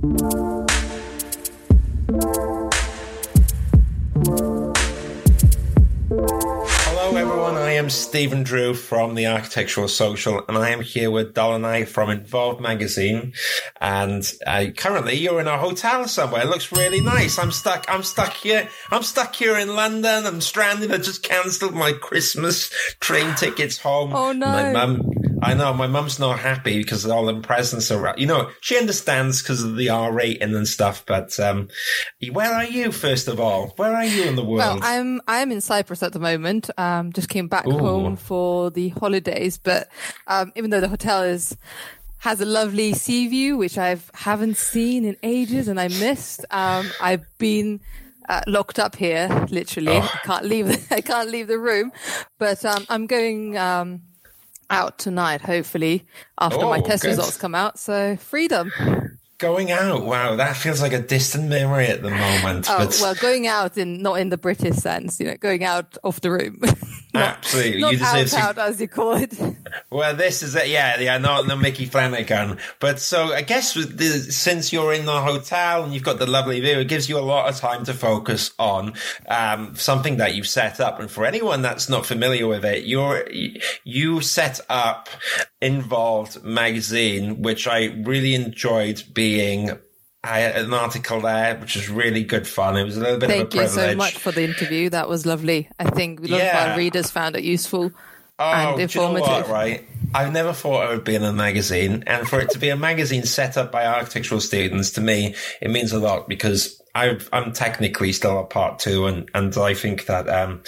Hello, everyone. I am Stephen Drew from the Architectural Social, and I am here with Dolanai from Involved Magazine. And uh, currently, you're in a hotel somewhere. It looks really nice. I'm stuck. I'm stuck here. I'm stuck here in London. I'm stranded. I just cancelled my Christmas train tickets home. Oh, no. My mum. I know my mum's not happy because all the presents are. You know, she understands because of the R rating and stuff. But um, where are you? First of all, where are you in the world? Well, I'm I'm in Cyprus at the moment. Um, just came back Ooh. home for the holidays, but um, even though the hotel is has a lovely sea view, which I haven't seen in ages and I missed, um, I've been. Uh, locked up here, literally. Oh. I can't leave. I can't leave the room, but um, I'm going um, out tonight. Hopefully, after my Oh, test good. results come out. So freedom. Going out, wow, that feels like a distant memory at the moment. Oh but well, going out in not in the British sense, you know, going out of the room. not, absolutely, not you deserve out, to. out as you call it. Well, this is it. Yeah, yeah, not the Micky Flanagan. But so I guess with the, since you're in the hotel and you've got the lovely view, it gives you a lot of time to focus on um, something that you've set up. And for anyone that's not familiar with it, you're you set up Involved magazine, which I really enjoyed being. I had an article there, which was really good fun. It was a little bit Thank of a you so much for the interview. That was lovely. I think a lot of our readers found it useful Oh, and do you know informative. what, right? I've never thought I would be in a magazine, and for it to be a magazine set up by architectural students, to me, it means a lot because I've, I'm technically still a part two, and, and I think that um,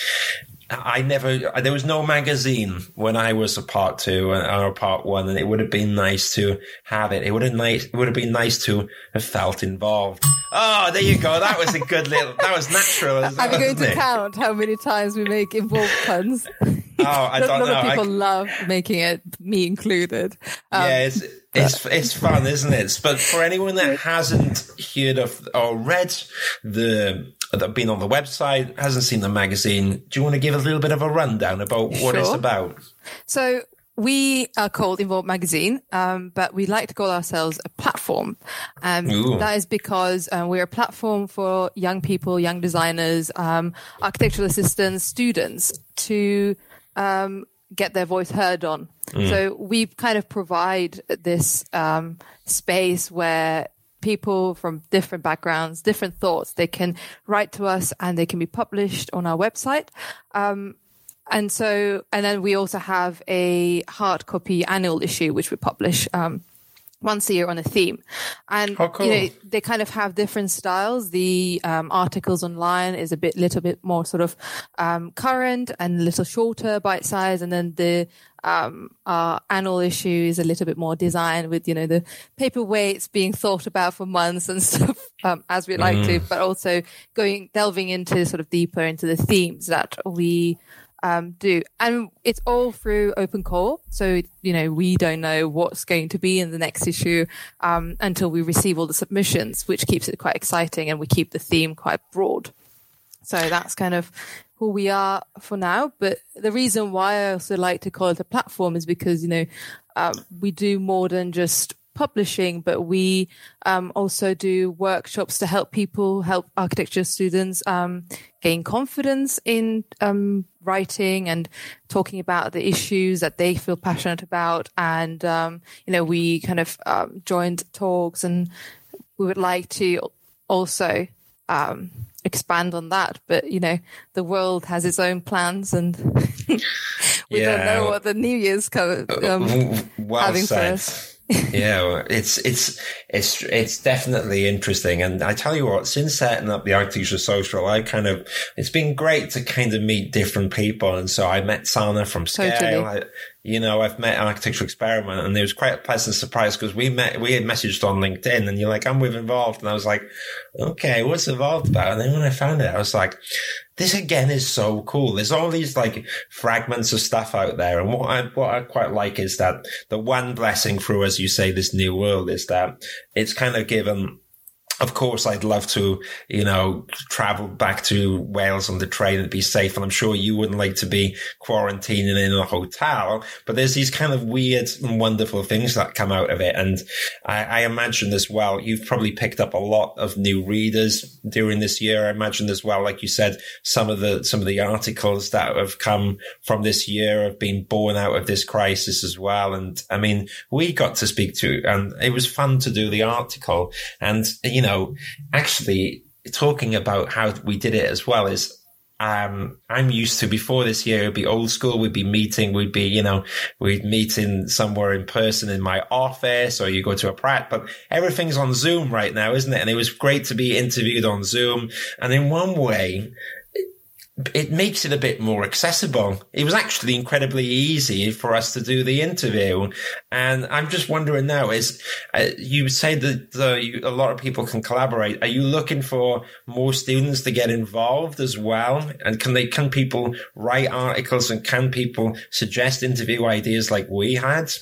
I never there was no magazine when I was a part two or a part one, and it would have been nice to have it. It would have nice. It would have been nice to have felt involved. Oh, there you go. That was a good little. That was natural. I'm well, going to it? count how many times we make involved puns. Oh, I a don't lot know. of I- people love making it, me included. Um, yeah, it's it's it's fun, isn't it? But for anyone that hasn't heard of or read the that have been on the website, hasn't seen the magazine, do you want to give a little bit of a rundown about what it's about? So we are called Involved Magazine, um, but we like to call ourselves a platform. Um, that is because um, we're a platform for young people, young designers, um, architectural assistants, students to um, get their voice heard on. So we kind of provide this um, space where people from different backgrounds, different thoughts, they can write to us and they can be published on our website. Um, and so, and then we also have a hard copy annual issue, which we publish, um, once a year on a theme. And, cool. you know, they kind of have different styles. The, um, articles online is a bit, little bit more sort of, um, current and a little shorter, bite size. And then the, um, our annual issue is a little bit more designed with, you know, the paperweights being thought about for months and stuff, um, as we like to, but also going, delving into sort of deeper into the themes that we, um, do. And it's all through open call. So, you know, we don't know what's going to be in the next issue, um, until we receive all the submissions, which keeps it quite exciting and we keep the theme quite broad. So that's kind of who we are for now. But the reason why I also like to call it a platform is because, you know, um, we do more than just publishing, but we um, also do workshops to help people, help architecture students um, gain confidence in um, writing and talking about the issues that they feel passionate about. And, um, you know, we kind of um, joined talks and we would like to also um, expand on that. But you know, the world has its own plans, and we don't know what the New Year's coming. um, W- well having for said. us. yeah, well, it's it's it's it's definitely interesting, and I tell you what, since setting up the Architecture Social, I kind of it's been great to kind of meet different people, and so I met Sana from Scale. Totally. I, you know, I've met an architectural Experiment, and it was quite a pleasant surprise because we met, we had messaged on LinkedIn, and you're like, "I'm with Involved," and I was like, "Okay, what's Involved about?" And then when I found it, I was like, this again is so cool. There's all these like fragments of stuff out there. And what I, what I quite like is that the one blessing through, as you say, this new world is that it's kind of given of course, I'd love to, you know, travel back to Wales on the train and be safe. And I'm sure you wouldn't like to be quarantining in a hotel, but there's these kind of weird and wonderful things that come out of it. And I, I imagine as well, you've probably picked up a lot of new readers during this year. I imagine as well, like you said, some of the, some of the articles that have come from this year have been born out of this crisis as well. And I mean, we got to speak to, and it was fun to do the article and, you know, know, actually talking about how we did it as well is um, I'm used to before this year, it'd be old school. We'd be meeting. We'd be, you know, we'd meet in somewhere in person in my office or you go to a prat, but everything's on Zoom right now, isn't it? And it was great to be interviewed on Zoom. And in one way, it makes it a bit more accessible. It was actually incredibly easy for us to do the interview. And I'm just wondering now is, uh, you say that uh, you, a lot of people can collaborate. Are you looking for more students to get involved as well? And can they, can people write articles and can people suggest interview ideas like we had?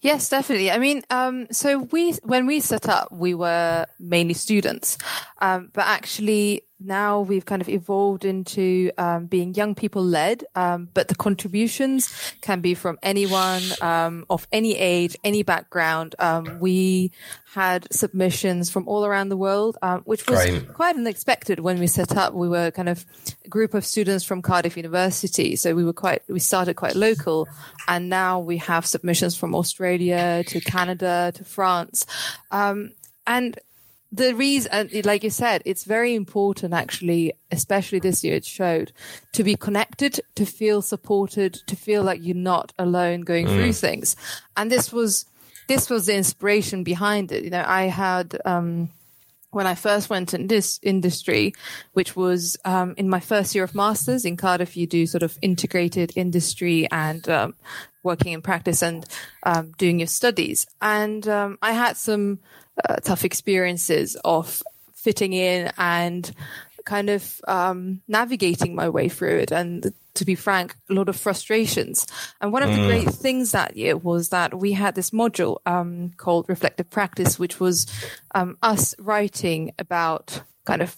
Yes, definitely. I mean, um, so we, when we set up, we were mainly students, um, but actually now we've kind of evolved into um, being young people led, um, but the contributions can be from anyone um, of any age, any background. Um, we had submissions from all around the world, um, which was right. quite unexpected when we set up. We were kind of a group of students from Cardiff University, so we were quite we started quite local, and now we have submissions from Australia to Canada to France, um, and the reason, like you said, it's very important actually, especially this year, it showed to be connected, to feel supported, to feel like you're not alone going mm. through things. And this was, this was the inspiration behind it. You know, I had, um, when I first went in this industry, which was um, in my first year of masters in Cardiff, you do sort of integrated industry and um, working in practice and um, doing your studies. And um, I had some uh, tough experiences of fitting in and kind of um, navigating my way through it. And to be frank, a lot of frustrations. And one of the mm. great things that year was that we had this module um, called Reflective Practice, which was um, us writing about kind of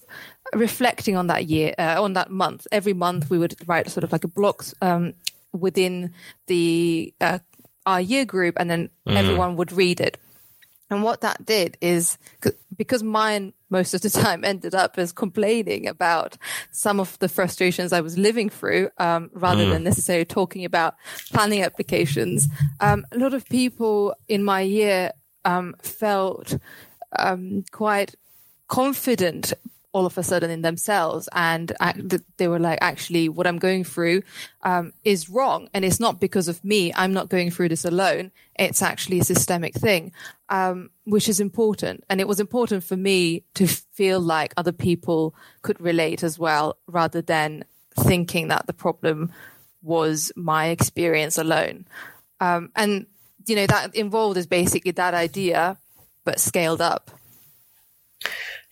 reflecting on that year, uh, on that month. Every month we would write sort of like a block um, within the uh, our year group, and then mm. everyone would read it. And what that did is because mine most of the time ended up as complaining about some of the frustrations I was living through, um, rather mm. than necessarily talking about planning applications. Um, a lot of people in my year um, felt um, quite confident all of a sudden in themselves. And they were like actually what i'm going through um, is wrong. And it's not because of me. I'm not going through this alone. It's actually a systemic thing um, which is important. And it was important for me to feel like other people could relate as well rather than thinking that the problem was my experience alone. Um, and you know that involved is basically that idea but scaled up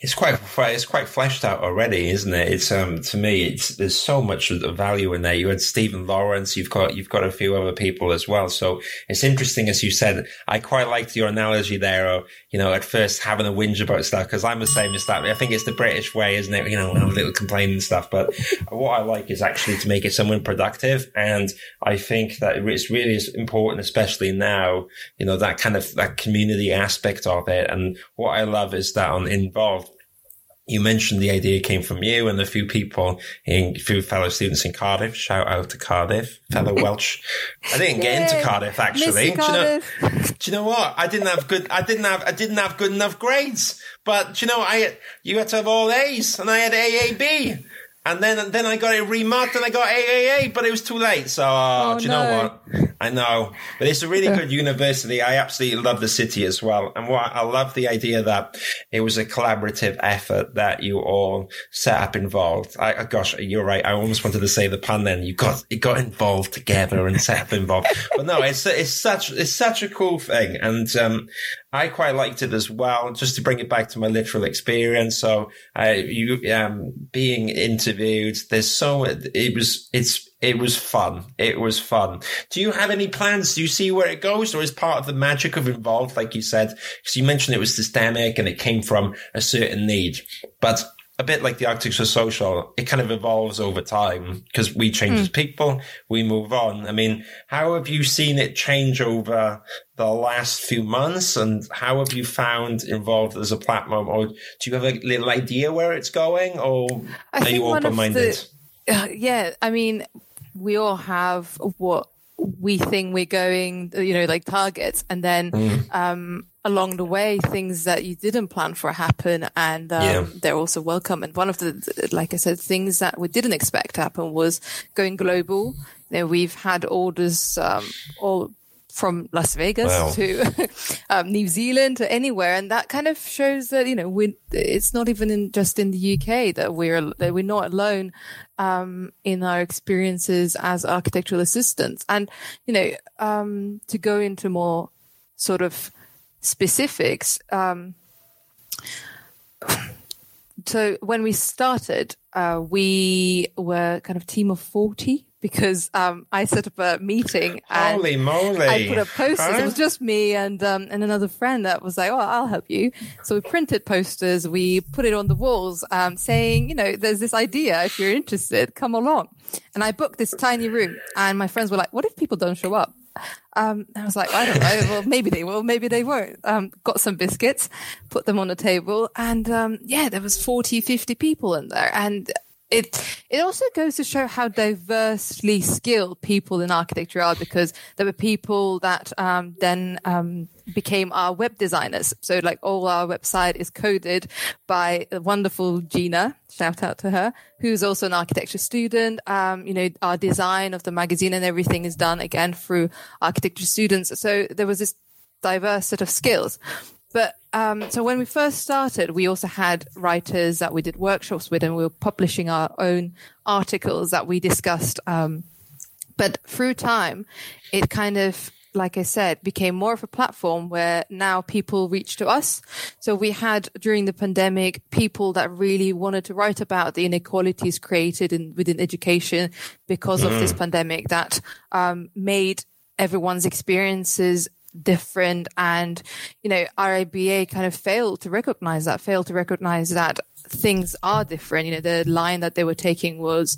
it's quite it's quite fleshed out already, isn't it? It's um to me, it's there's so much value in there. You had Stephen Lawrence, you've got you've got a few other people as well. So it's interesting, as you said. I quite liked your analogy there of you know at first having a whinge about stuff because I'm the same as that. I think it's the British way, isn't it? You know, a little complaining stuff. But what I like is actually to make it someone productive, and I think that it's really important, especially now. You know that kind of that community aspect of it, and what I love is that on involved you mentioned the idea came from you and a few people in a few fellow students in Cardiff. Shout out to Cardiff, fellow Welsh. I didn't get into Cardiff actually. Do you, know, do you know what? I didn't have good. I didn't have. I didn't have good enough grades. But you know, I you had to have all A's, and I had AAB. And then and then I got it remarked and I got AAA, but it was too late. So uh, oh, do you no. know what? I know, but it's a really good university. I absolutely love the city as well, and what I love the idea that it was a collaborative effort that you all set up involved. I, gosh, you're right. I almost wanted to say the pun. Then you got it got involved together and set up involved, but no, it's it's such it's such a cool thing, and um, I quite liked it as well, just to bring it back to my literal experience. So, uh, you, um, being interviewed, there's so, it was, it's, it was fun. It was fun. Do you have any plans? Do you see where it goes, or is part of the magic of involved, like you said? Because you mentioned it was systemic and it came from a certain need, but a bit like the Architecture Social, it kind of evolves over time because we change mm. as people, we move on. I mean, how have you seen it change over the last few months and how have you found involved as a platform or do you have a little idea where it's going or I are you open-minded? The, uh, yeah, I mean, we all have what we think we're going, you know, like targets, and then mm. um, along the way, things that you didn't plan for happen, and um, yeah. they're also welcome. And one of the, like I said, things that we didn't expect to happen was going global. You know, we've had orders um, all from Las Vegas wow. to um, New Zealand to anywhere, and that kind of shows that you know we it's not even in, just in the UK that we're that we're not alone um, in our experiences as architectural assistants, and you know um, to go into more sort of specifics. Um, so when we started, uh, we were kind of team of forty because um, I set up a meeting. And Holy moly! I put up posters. Huh? It was just me and um, and another friend that was like, "Oh, I'll help you." So we printed posters. We put it on the walls, um, saying, "You know, there's this idea. If you're interested, come along." And I booked this tiny room, and my friends were like, "What if people don't show up?" Um, I was like, I don't know. Well, maybe they will, maybe they won't. Um, got some biscuits, put them on the table, and um, yeah, there was 40, 50 people in there, and it it also goes to show how diversely skilled people in architecture are because there were people that um, then um, became our web designers. So like all our website is coded by a wonderful Gina, shout out to her, who's also an architecture student. Um, you know, our design of the magazine and everything is done again through architecture students. So there was this diverse set of skills. But um, so when we first started, we also had writers that we did workshops with, and we were publishing our own articles that we discussed. Um, but through time, it kind of, like I said, became more of a platform where now people reach to us. So we had during the pandemic people that really wanted to write about the inequalities created in, within education because of this mm. pandemic that um, made everyone's experiences different. And you know RIBA kind of failed to recognize that failed to recognize that things are different. You know the line that they were taking was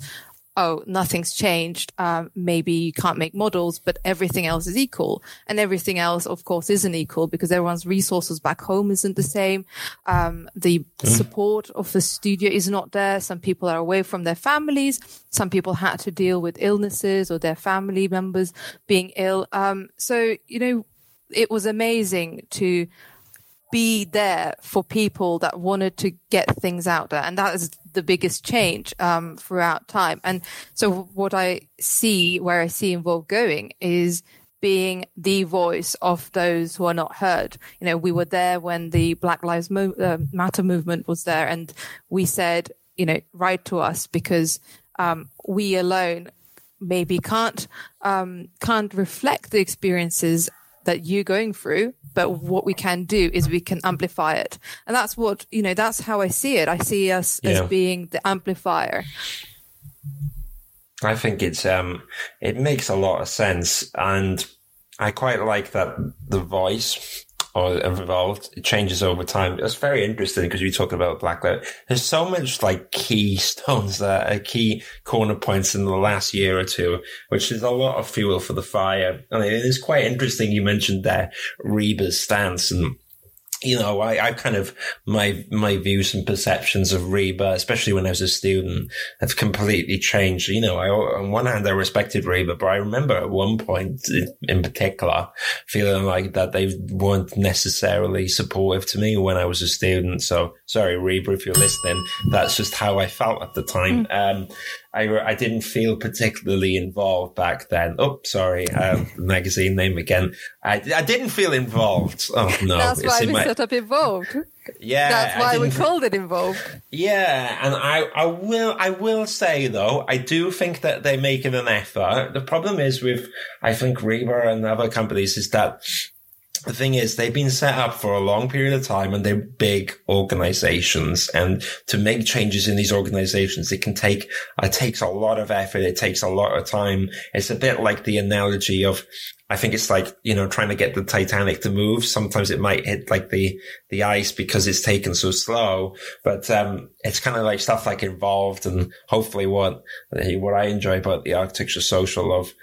oh nothing's changed. Um, maybe you can't make models but everything else is equal. And everything else of course isn't equal because everyone's resources back home isn't the same. Um, the mm. support of the studio is not there. Some people are away from their families. Some people had to deal with illnesses or their family members being ill. Um, so you know it was amazing to be there for people that wanted to get things out there. And that is the biggest change um, throughout time. And so what I see, where I see Involve going is being the voice of those who are not heard. You know, we were there when the Black Lives Mo- uh, Matter movement was there and we said, you know, write to us because um, we alone maybe can't um, can't reflect the experiences that you're going through but what we can do is we can amplify it. And that's what you know that's how i see it. I see us yeah. as being the amplifier. I think it's um it makes a lot of sense. And i quite like that the voice or evolved. It changes over time. It's very interesting because we talk about Black Blacklight. There's so much like keystones that are key corner points in the last year or two, which is a lot of fuel for the fire. I mean, it is quite interesting. You mentioned there RIBA's stance and you know, I, I kind of, my, my views and perceptions of RIBA, especially when I was a student, have completely changed. You know, I, on one hand, I respected RIBA, but I remember at one point in particular feeling like that they weren't necessarily supportive to me when I was a student. So sorry, RIBA, if you're listening, that's just how I felt at the time. Mm. Um, I, I didn't feel particularly involved back then. Oh, sorry, um, magazine name again. I, I didn't feel involved. Oh no, that's why we my... set up involved. Yeah, that's why we called it involved. Yeah, and I, I will, I will say though, I do think that they're making an effort. The problem is with, I think RIBA and other companies is that the thing is, they've been set up for a long period of time and they're big organizations. And to make changes in these organizations, it can take, it takes a lot of effort. It takes a lot of time. It's a bit like the analogy of I think it's like, you know, trying to get the Titanic to move. Sometimes it might hit like the, the ice because it's taken so slow, but, um, it's kind of like stuff like involved and hopefully what, what I enjoy about the architecture social of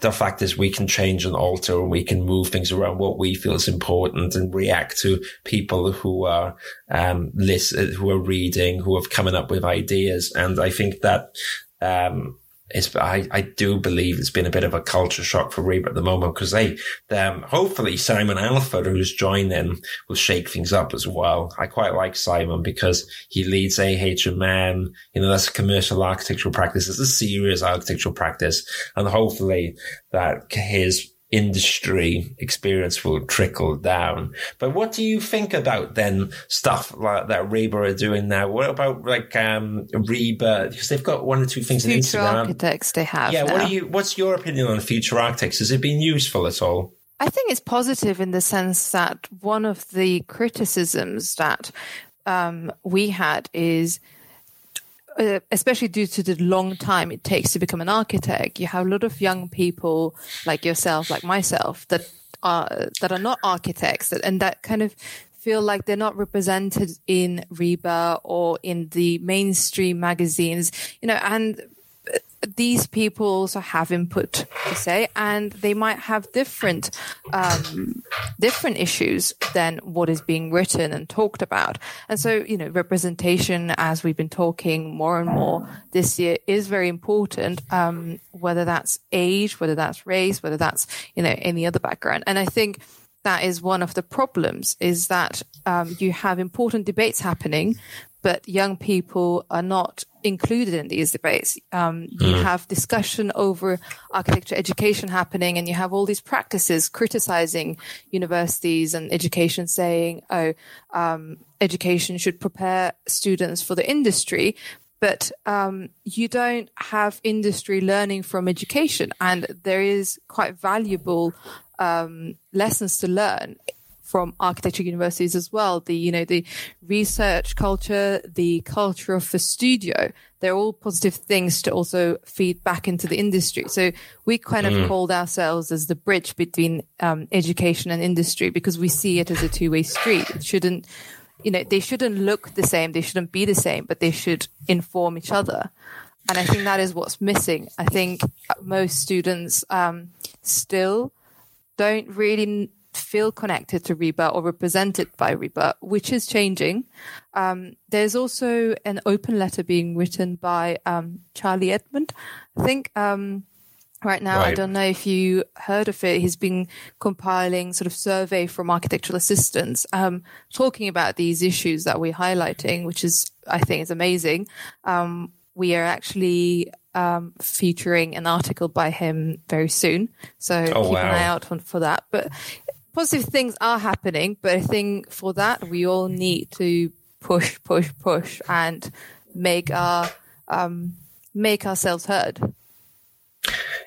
the fact is we can change and alter and we can move things around what we feel is important and react to people who are, um, listen, who are reading, who have coming up with ideas. And I think that, um, it's, I, I do believe it's been a bit of a culture shock for RIBA at the moment because they, um, hopefully Simon Allford, who's joined in, will shake things up as well. I quite like Simon because he leads AHMM. You know, that's a commercial architectural practice. It's a serious architectural practice. And hopefully that his industry experience will trickle down. But what do you think about then stuff like that RIBA are doing now? What about like um RIBA? Because they've got one or two things future in Instagram. architects they have. Yeah, now. what are you what's your opinion on future architects? Has it been useful at all? I think it's positive in the sense that one of the criticisms that um, we had is uh, especially due to the long time it takes to become an architect, you have a lot of young people like yourself, like myself, that are that are not architects, that, and that kind of feel like they're not represented in RIBA or in the mainstream magazines, you know, and these people also have input to say, and they might have different um, different issues than what is being written and talked about. And so, you know, representation, as we've been talking more and more this year, is very important. Um, whether that's age, whether that's race, whether that's you know any other background, and I think that is one of the problems is that um, you have important debates happening, but young people are not included in these debates. Um, you mm. have discussion over architecture education happening, and you have all these practices criticizing universities and education, saying, "Oh, um, education should prepare students for the industry." But um, you don't have industry learning from education, and there is quite valuable um, lessons to learn from architecture universities as well. The, you know, the research culture, the culture of the studio, they're all positive things to also feed back into the industry. So we kind mm. of called ourselves as the bridge between um, education and industry because we see it as a two way street. It shouldn't, you know, they shouldn't look the same. They shouldn't be the same, but they should inform each other. And I think that is what's missing. I think most students um, still don't really feel connected to RIBA or represented by RIBA, which is changing. Um, there's also an open letter being written by um, Charlie Edmond. I think um, right now, right. I don't know if you heard of it. He's been compiling sort of survey from architectural assistants, um, talking about these issues that we're highlighting, which is, I think, is amazing. Um, we are actually um, featuring an article by him very soon. So oh, keep wow. an eye out for, for that. But positive things are happening. But I think for that, we all need to push, push, push and make our, um, make ourselves heard.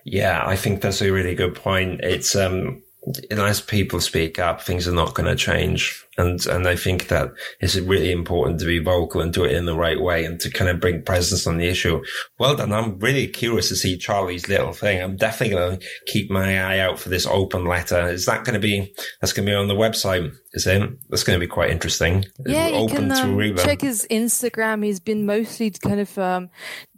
Yeah, I think that's a really good point. It's, um, unless people speak up, things are not going to change. And, and I think that it's really important to be vocal and do it in the right way and to kind of bring presence on the issue. Well done. I'm really curious to see Charlie's little thing. I'm definitely going to keep my eye out for this open letter. Is that going to be, that's going to be on the website? Is it? That's going to be quite interesting. Yeah, you can um, check his Instagram. He's been mostly kind of, um,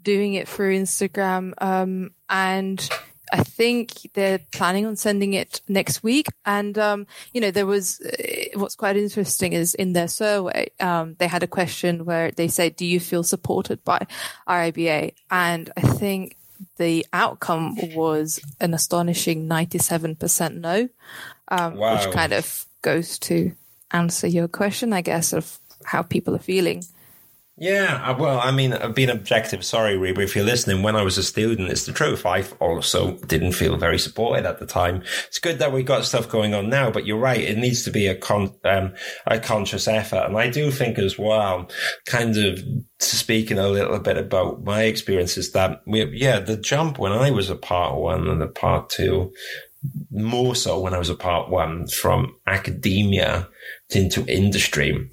doing it through Instagram. Um, and, I think they're planning on sending it next week. And, um, you know, there was, uh, what's quite interesting is in their survey, um, they had a question where they said, do you feel supported by RIBA? And I think the outcome was an astonishing 97% no, um, wow. which kind of goes to answer your question, I guess, of how people are feeling. Yeah, uh, well, I mean, I've been objective. Sorry, RIBA, if you're listening. When I was a student, it's the truth. I also didn't feel very supported at the time. It's good that we've got stuff going on now, but you're right. It needs to be a con, um, a conscious effort. And I do think as well, kind of speaking a little bit about my experiences that we, yeah, the jump when I was a part one and a part two, more so when I was a part one from academia into industry,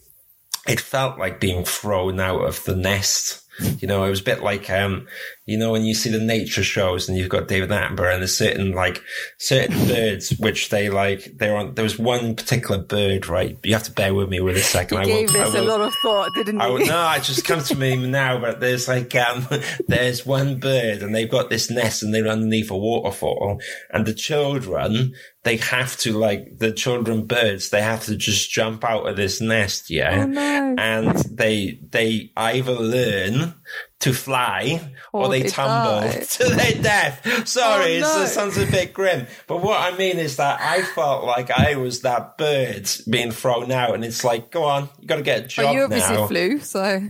it felt like being thrown out of the nest. You know, it was a bit like, um, you know, when you see the nature shows and you've got David Attenborough and there's certain like certain birds which they like they're on. There was one particular bird, right? You have to bear with me with a second. You I gave will, this will, a lot of thought, didn't you? I, no, it just comes to me now. But there's like um, there's one bird and they've got this nest and they're underneath a waterfall and the children they have to like the children birds they have to just jump out of this nest yeah oh, no. and they they either learn to fly or, or they, they, tumble die. to their death. Sorry, oh, no. it sounds a bit grim. But what I mean is that I felt like I was that bird being thrown out and it's like, go on, you got to get a job well, you obviously now. flew, so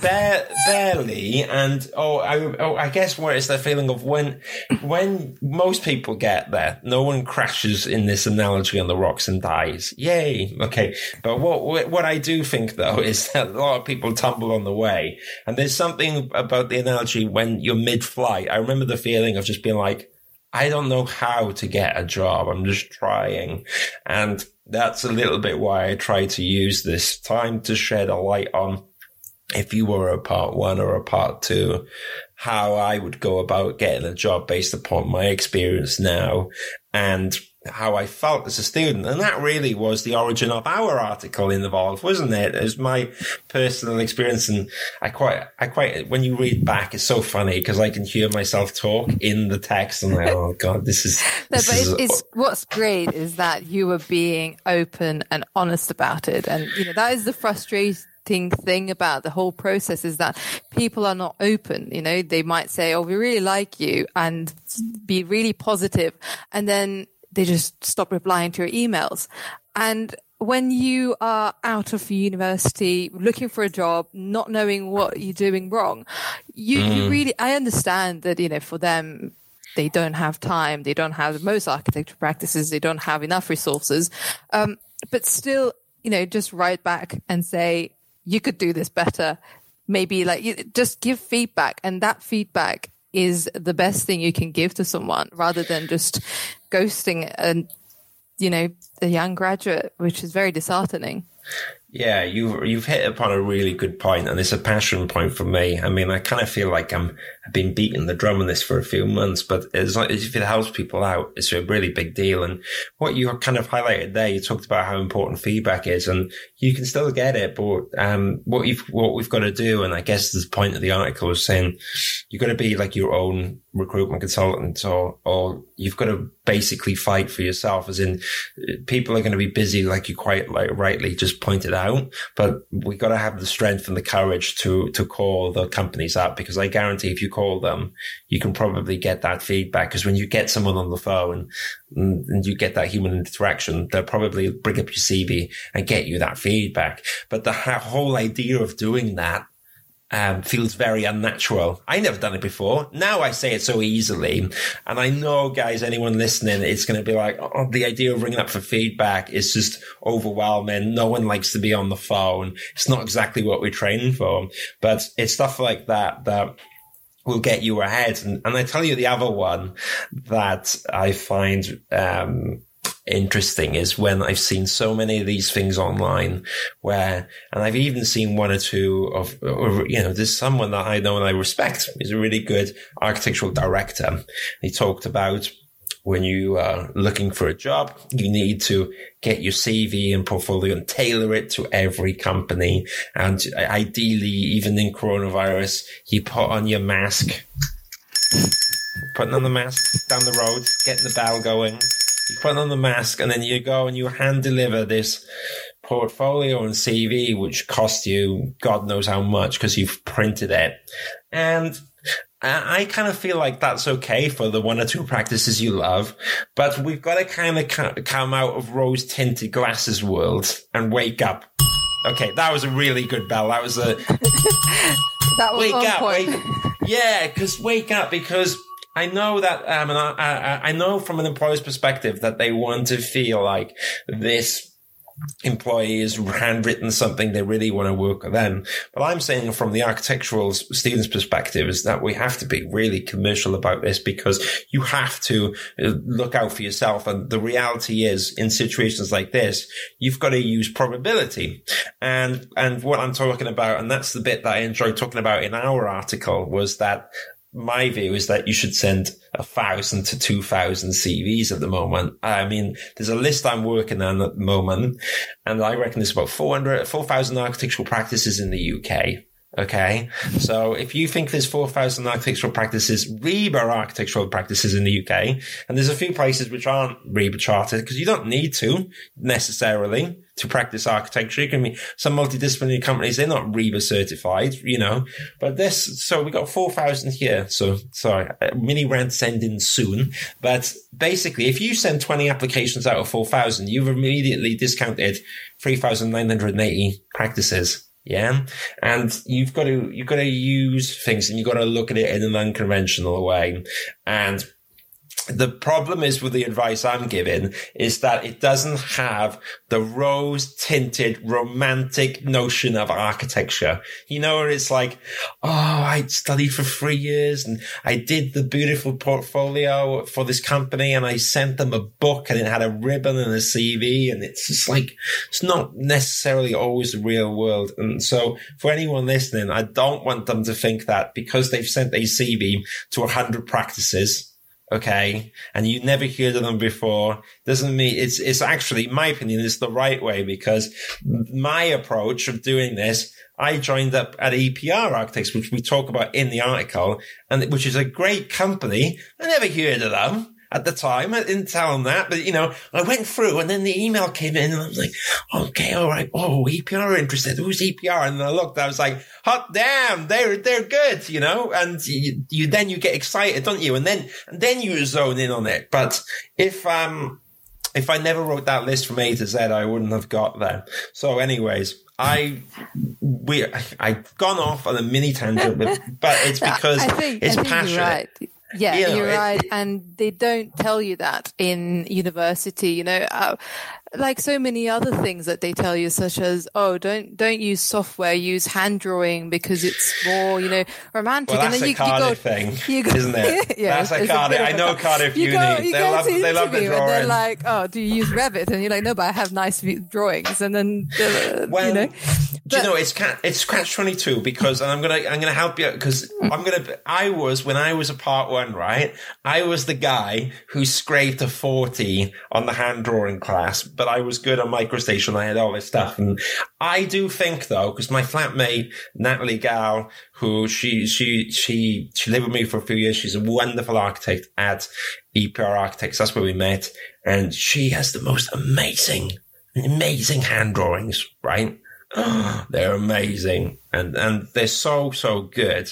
Bare, barely, and oh I, oh, I guess where it's the feeling of when, when most people get there, no one crashes in this analogy on the rocks and dies. Yay! Okay, but what what I do think though is that a lot of people tumble on the way, and there's something about the analogy when you're mid-flight. I remember the feeling of just being like, I don't know how to get a job. I'm just trying, and that's a little bit why I try to use this time to shed a light on if you were a part one or a part two, how I would go about getting a job based upon my experience now and how I felt as a student. And that really was the origin of our article in the Vault, wasn't it? It was my personal experience. And I quite, I quite, when you read back, it's so funny because I can hear myself talk in the text and like, oh God, this is. This but is, it's, it's, what's great is that you were being open and honest about it. And, you know, that is the frustrating thing about the whole process is that people are not open. You know, they might say, "Oh, we really like you," and be really positive, and then they just stop replying to your emails. And when you are out of university, looking for a job, not knowing what you're doing wrong, you, mm. you really, I understand that, you know, for them, they don't have time. They don't have most architecture practices. They don't have enough resources. Um, but still, you know, just write back and say, you could do this better. Maybe like just give feedback and that feedback is the best thing you can give to someone rather than just ghosting and you know a young graduate which is very disheartening yeah, you've you've hit upon a really good point, and it's a passion point for me. I mean, I kind of feel like I'm been beating the drum on this for a few months, but as if it helps people out, it's a really big deal. And what you kind of highlighted there, you talked about how important feedback is, and you can still get it, but um, what you've what we've got to do, and I guess the point of the article was saying you've got to be like your own recruitment consultant, or or you've got to basically fight for yourself. As in, people are going to be busy, like you quite like rightly just pointed out out, but we have got to have the strength and the courage to, to call the companies up because I guarantee if you call them, you can probably get that feedback. Because when you get someone on the phone and, and you get that human interaction, they'll probably bring up your CV and get you that feedback. But the whole idea of doing that um, feels very unnatural. I never done it before. Now I say it so easily. And I know, guys, anyone listening, it's going to be like, oh, the idea of ringing up for feedback is just overwhelming. No one likes to be on the phone. It's not exactly what we're training for, but it's stuff like that that will get you ahead. And, and I tell you the other one that I find, um, interesting is when I've seen so many of these things online where, and I've even seen one or two of, or, you know, there's someone that I know and I respect. He's a really good architectural director. He talked about when you are looking for a job, you need to get your CV and portfolio and tailor it to every company. And ideally, even in coronavirus, you put on your mask, putting on the mask down the road, getting the bell going, you put on the mask and then you go and you hand deliver this portfolio and CV, which cost you God knows how much because you've printed it. And I kind of feel like that's okay for the one or two practices you love, but we've got to kind of come out of rose tinted glasses world and wake up. Okay, that was a really good bell. That was a that was wake up. Wake, yeah, because wake up because I know that, um, and I, I, I know from an employer's perspective that they want to feel like this employees handwritten something they really want to work with them. But I'm saying from the architectural students perspective is that we have to be really commercial about this because you have to uh, look out for yourself. And the reality is in situations like this, you've got to use probability. And, and what I'm talking about, and that's the bit that I enjoyed talking about in our article was that my view is that you should send a thousand to two thousand CVs at the moment. I mean, there's a list I'm working on at the moment, and I reckon there's about 400, 4,000 architectural practices in the UK. Okay. So if you think there's 4,000 architectural practices, RIBA architectural practices in the UK, and there's a few places which aren't RIBA chartered because you don't need to necessarily to practice architecture. You can be some multidisciplinary companies, they're not RIBA certified, you know, but this, so we got 4,000 here. So sorry, uh, mini rant sending soon. But basically, if you send 20 applications out of 4,000, you've immediately discounted 3,980 practices. Yeah. And you've got to, you've got to use things and you've got to look at it in an unconventional way. And the problem is with the advice I'm giving is that it doesn't have the rose tinted romantic notion of architecture. You know, it's like, oh, I studied for three years and I did the beautiful portfolio for this company and I sent them a book and it had a ribbon and a CV. And it's just like, it's not necessarily always the real world. And so for anyone listening, I don't want them to think that because they've sent a CV to a hundred practices, okay, and you never heard of them before, doesn't mean it's, it's actually, my opinion, is the right way because my approach of doing this, I joined up at EPR Architects, which we talk about in the article, and which is a great company. I never heard of them at the time. I didn't tell them that, but you know, I went through and then the email came in and I was like, okay, all right. Oh, EPR are interested. Who's EPR? And I looked, I was like, hot damn, they're, they're good, you know, and you, you, then you get excited, don't you? And then, and then you zone in on it. But if, um, if I never wrote that list from A to Z, I wouldn't have got there. So anyways, I we I've gone off on a mini tangent, but, but it's because think, it's passionate. Right. Yeah, you know, you're right. and they don't tell you that in university, you know, uh, like so many other things that they tell you, such as, oh, don't, don't use software, use hand drawing because it's more, you know, romantic. Well, that's and then a you, Cardiff you go, thing, you go, isn't it? yeah, that's a Cardiff. I know Cardiff you Uni. Go, you they go love, to they love the interview drawing. and they're like, oh, do you use Revit? And you're like, no, but I have nice drawings. And then, uh, well, you know. Do you know it's it's catch twenty two because and I'm gonna I'm gonna help you because I'm gonna I was when I was a part one right I was the guy who scraped a forty on the hand drawing class but I was good on MicroStation I had all this stuff. And I do think though because my flatmate Natalie Gal who she she she she lived with me for a few years she's a wonderful architect at EPR Architects that's where we met and she has the most amazing amazing hand drawings right they're amazing and and they're so so good.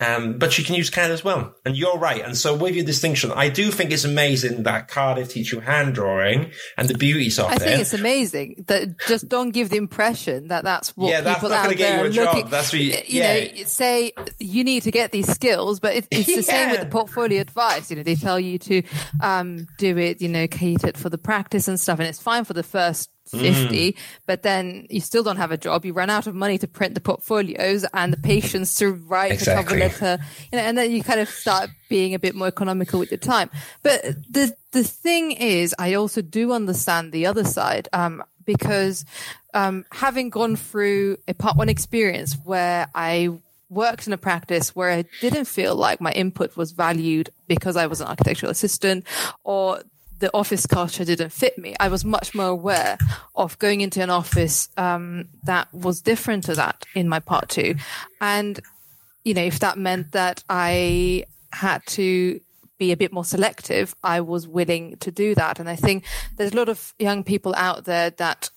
Um, but you can use CAD as well. And you're right. And so with your distinction, I do think it's amazing that Cardiff teach you hand drawing and the beauties of I it. think it's amazing that just don't give the impression that that's what Yeah, that's people not out there you a job. looking. That's what you- you yeah. know, say you need to get these skills, but it, it's the same with the portfolio advice. You know, they tell you to um, do it, you know, catered for the practice and stuff, and it's fine for the first. 50 but then you still don't have a job. You run out of money to print the portfolios and the patience to write Exactly. the cover letter you know and then you kind of start being a bit more economical with your time. But the the thing is i also do understand the other side um because um having gone through a part one experience where i worked in a practice where I didn't feel like my input was valued because I was an architectural assistant or the office culture didn't fit me. I was much more aware of going into an office um, that was different to that in my part two. And, you know, if that meant that I had to be a bit more selective, I was willing to do that. And I think there's a lot of young people out there that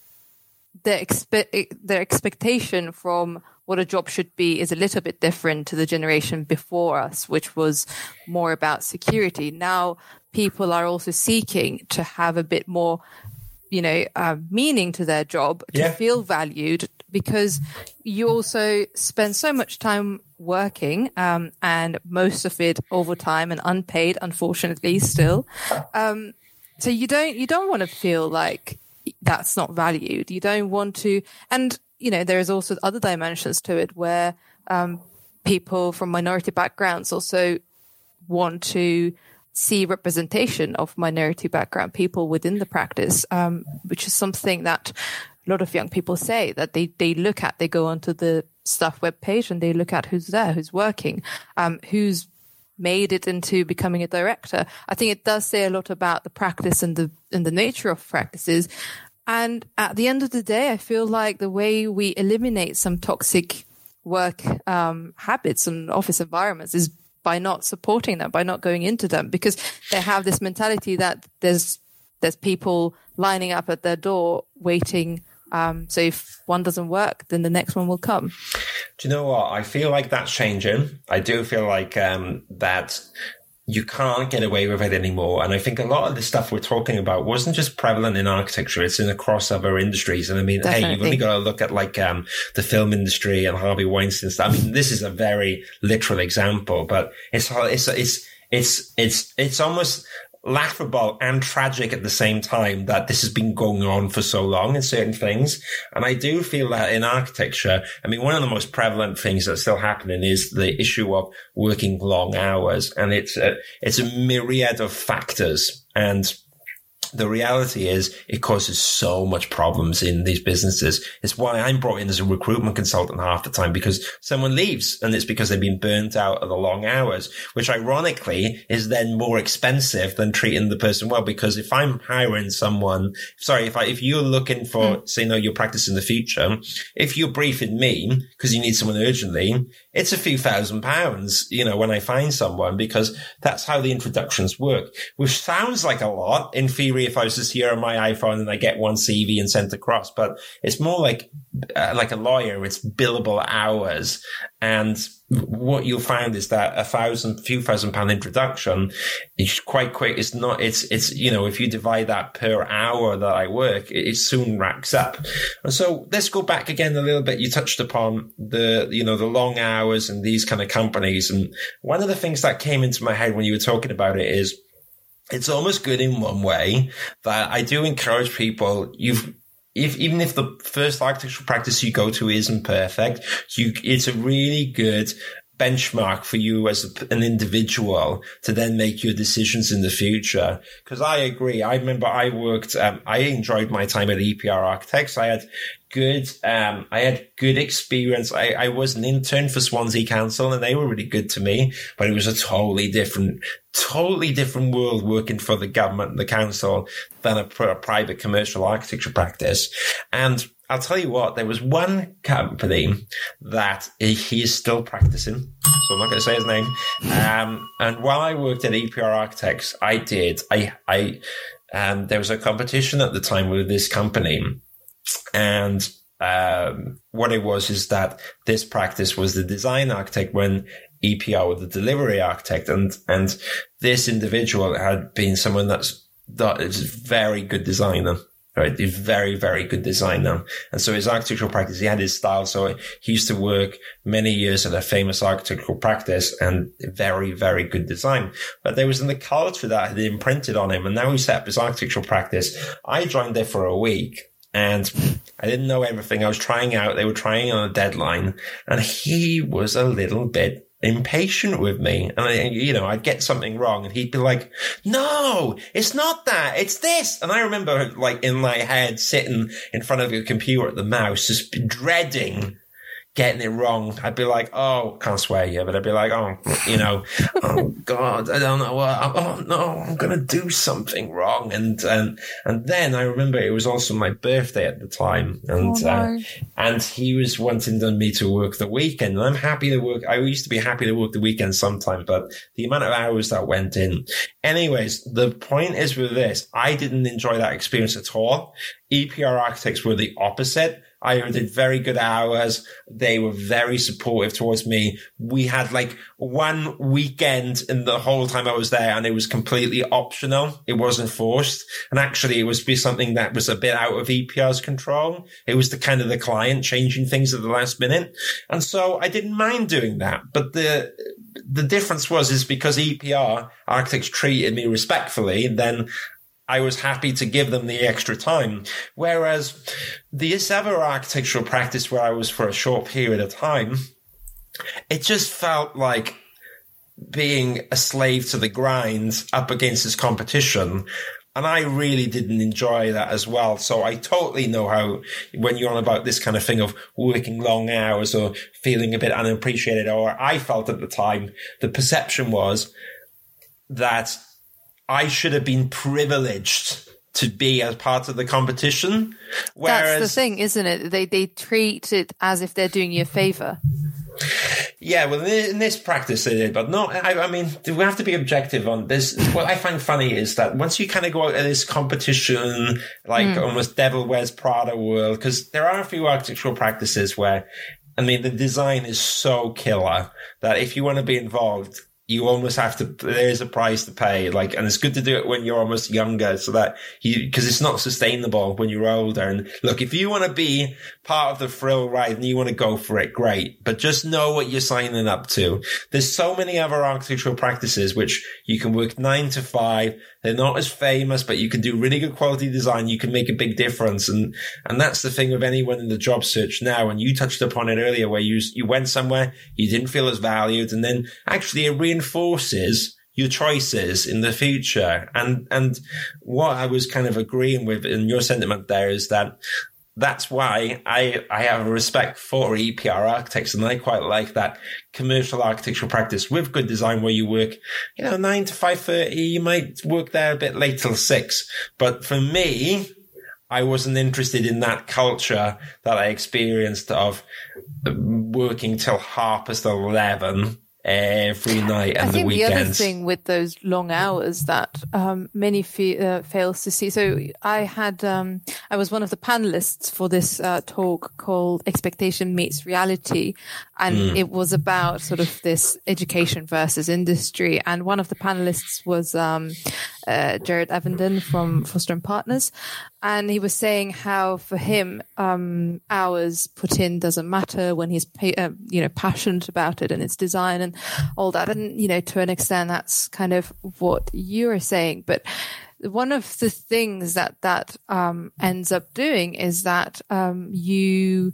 their expe- their expectation from what a job should be is a little bit different to the generation before us, which was more about security. Now people are also seeking to have a bit more, you know, uh, meaning to their job, to Yeah. feel valued, because you also spend so much time working, um, and most of it overtime and unpaid, unfortunately, still. Um, so you don't you don't want to feel like that's not valued. You don't want to, and you know, there is also other dimensions to it where um, people from minority backgrounds also want to see representation of minority background people within the practice, um, which is something that a lot of young people say that they, they look at, they go onto the staff webpage and they look at who's there, who's working, um, who's made it into becoming a director. I think it does say a lot about the practice and the, and the nature of practices. And at the end of the day, I feel like the way we eliminate some toxic work um, habits and office environments is by not supporting them, by not going into them, because they have this mentality that there's there's people lining up at their door waiting. Um, so if one doesn't work, then the next one will come. Do you know what? I feel like that's changing. I do feel like um, that you can't get away with it anymore. And I think a lot of the stuff we're talking about wasn't just prevalent in architecture. It's in across other industries. And I mean, Definitely. hey, you've only got to look at like, um, the film industry and Harvey Weinstein stuff. I mean, this is a very literal example, but it's, it's, it's, it's, it's, it's almost laughable and tragic at the same time that this has been going on for so long in certain things. And I do feel that in architecture, I mean, one of the most prevalent things that's still happening is the issue of working long hours. And it's a, it's a myriad of factors. And the reality is it causes so much problems in these businesses. It's why I'm brought in as a recruitment consultant half the time because someone leaves and it's because they've been burnt out of the long hours, which ironically is then more expensive than treating the person well. Because if I'm hiring someone, sorry, if I, if you're looking for, mm. say, no, your practice in the future, if you're briefing me because you need someone urgently, it's a few thousand pounds, you know, when I find someone because that's how the introductions work, which sounds like a lot in theory if I was just here on my iPhone and I get one CV and sent across, but it's more like, uh, like a lawyer. It's billable hours. And what you'll find is that a thousand, few thousand pound introduction is quite quick. It's not, it's, it's, you know, if you divide that per hour that I work, it, it soon racks up. And so let's go back again a little bit. You touched upon the, you know, the long hours and these kind of companies. And one of the things that came into my head when you were talking about it is, it's almost good in one way that I do encourage people. You've, if, even if the first architectural practice you go to isn't perfect, you, it's a really good benchmark for you as a, an individual to then make your decisions in the future. Cause I agree. I remember I worked, um, I enjoyed my time at EPR Architects. I had good, um, I had good experience. I, I was an intern for Swansea Council and they were really good to me, but it was a totally different, totally different world working for the government and the council than a, a private commercial architecture practice. And I'll tell you what, there was one company that he is still practicing. So I'm not going to say his name. Um, and while I worked at EPR Architects, I did, I, I, um, there was a competition at the time with this company and, um, what it was is that this practice was the design architect when EPR was the delivery architect. And, and this individual had been someone that's, that is a very good designer right? Very, very good designer. And so his architectural practice, he had his style. So he used to work many years at a famous architectural practice and very, very good design. But there was in the culture that had imprinted on him. And now he set up his architectural practice. I joined there for a week and I didn't know everything. I was trying out. They were trying on a deadline and he was a little bit impatient with me. And I, you know, I'd get something wrong and he'd be like, no, it's not that. It's this. And I remember like in my head sitting in front of a computer at the mouse, just dreading getting it wrong, I'd be like, oh, can't swear here, but I'd be like, oh, you know, oh God, I don't know what, oh no, I'm going to do something wrong. And, and, and then I remember it was also my birthday at the time and, oh, uh, and he was wanting me to work the weekend and I'm happy to work. I used to be happy to work the weekend sometimes, but the amount of hours that went in. Anyways, the point is with this, I didn't enjoy that experience at all. EPR architects were the opposite I did very good hours. They were very supportive towards me. We had like one weekend in the whole time I was there and it was completely optional. It wasn't forced. And actually it was be something that was a bit out of EPR's control. It was the kind of the client changing things at the last minute. And so I didn't mind doing that. But the, the difference was is because EPR architects treated me respectfully, then I was happy to give them the extra time. Whereas this other architectural practice where I was for a short period of time, it just felt like being a slave to the grind up against this competition. And I really didn't enjoy that as well. So I totally know how when you're on about this kind of thing of working long hours or feeling a bit unappreciated, or I felt at the time, the perception was that I should have been privileged to be as part of the competition. Whereas, That's the thing, isn't it? They they treat it as if they're doing you a favor. Yeah, well, in this practice they did, but not. I, I, mean, we have to be objective on this. What I find funny is that once you kind of go out of this competition, like mm. almost Devil Wears Prada world, because there are a few architectural practices where, I mean, the design is so killer that if you want to be involved, you almost have to there's a price to pay like and it's good to do it when you're almost younger so that you because it's not sustainable when you're older. And look if you want to be part of the thrill ride and you want to go for it great. But just know what you're signing up to. There's so many other architectural practices which you can work nine to five they're not as famous, but you can do really good quality design. You can make a big difference. And, and that's the thing with anyone in the job search now. And you touched upon it earlier where you, you went somewhere, you didn't feel as valued. And then actually it reinforces your choices in the future. And, and what I was kind of agreeing with in your sentiment there is that that's why I, I have a respect for EPR architects and I quite like that commercial architectural practice with good design where you work, you know, nine to 5.30. You might work there a bit late till six. But for me, I wasn't interested in that culture that I experienced of working till half past 11 every night and I think the weekends. The other thing with those long hours that um, many fe- uh, fails to see. So I had um, I was one of the panelists for this uh, talk called "Expectation Meets Reality," and mm. it was about sort of this education versus industry. And one of the panelists was um, uh, Jared Evenden from Foster and Partners, and he was saying how for him um, hours put in doesn't matter when he's uh, you know passionate about it and its design and all that. And you know to an extent that's kind of what you are saying. But one of the things that that um, ends up doing is that um, you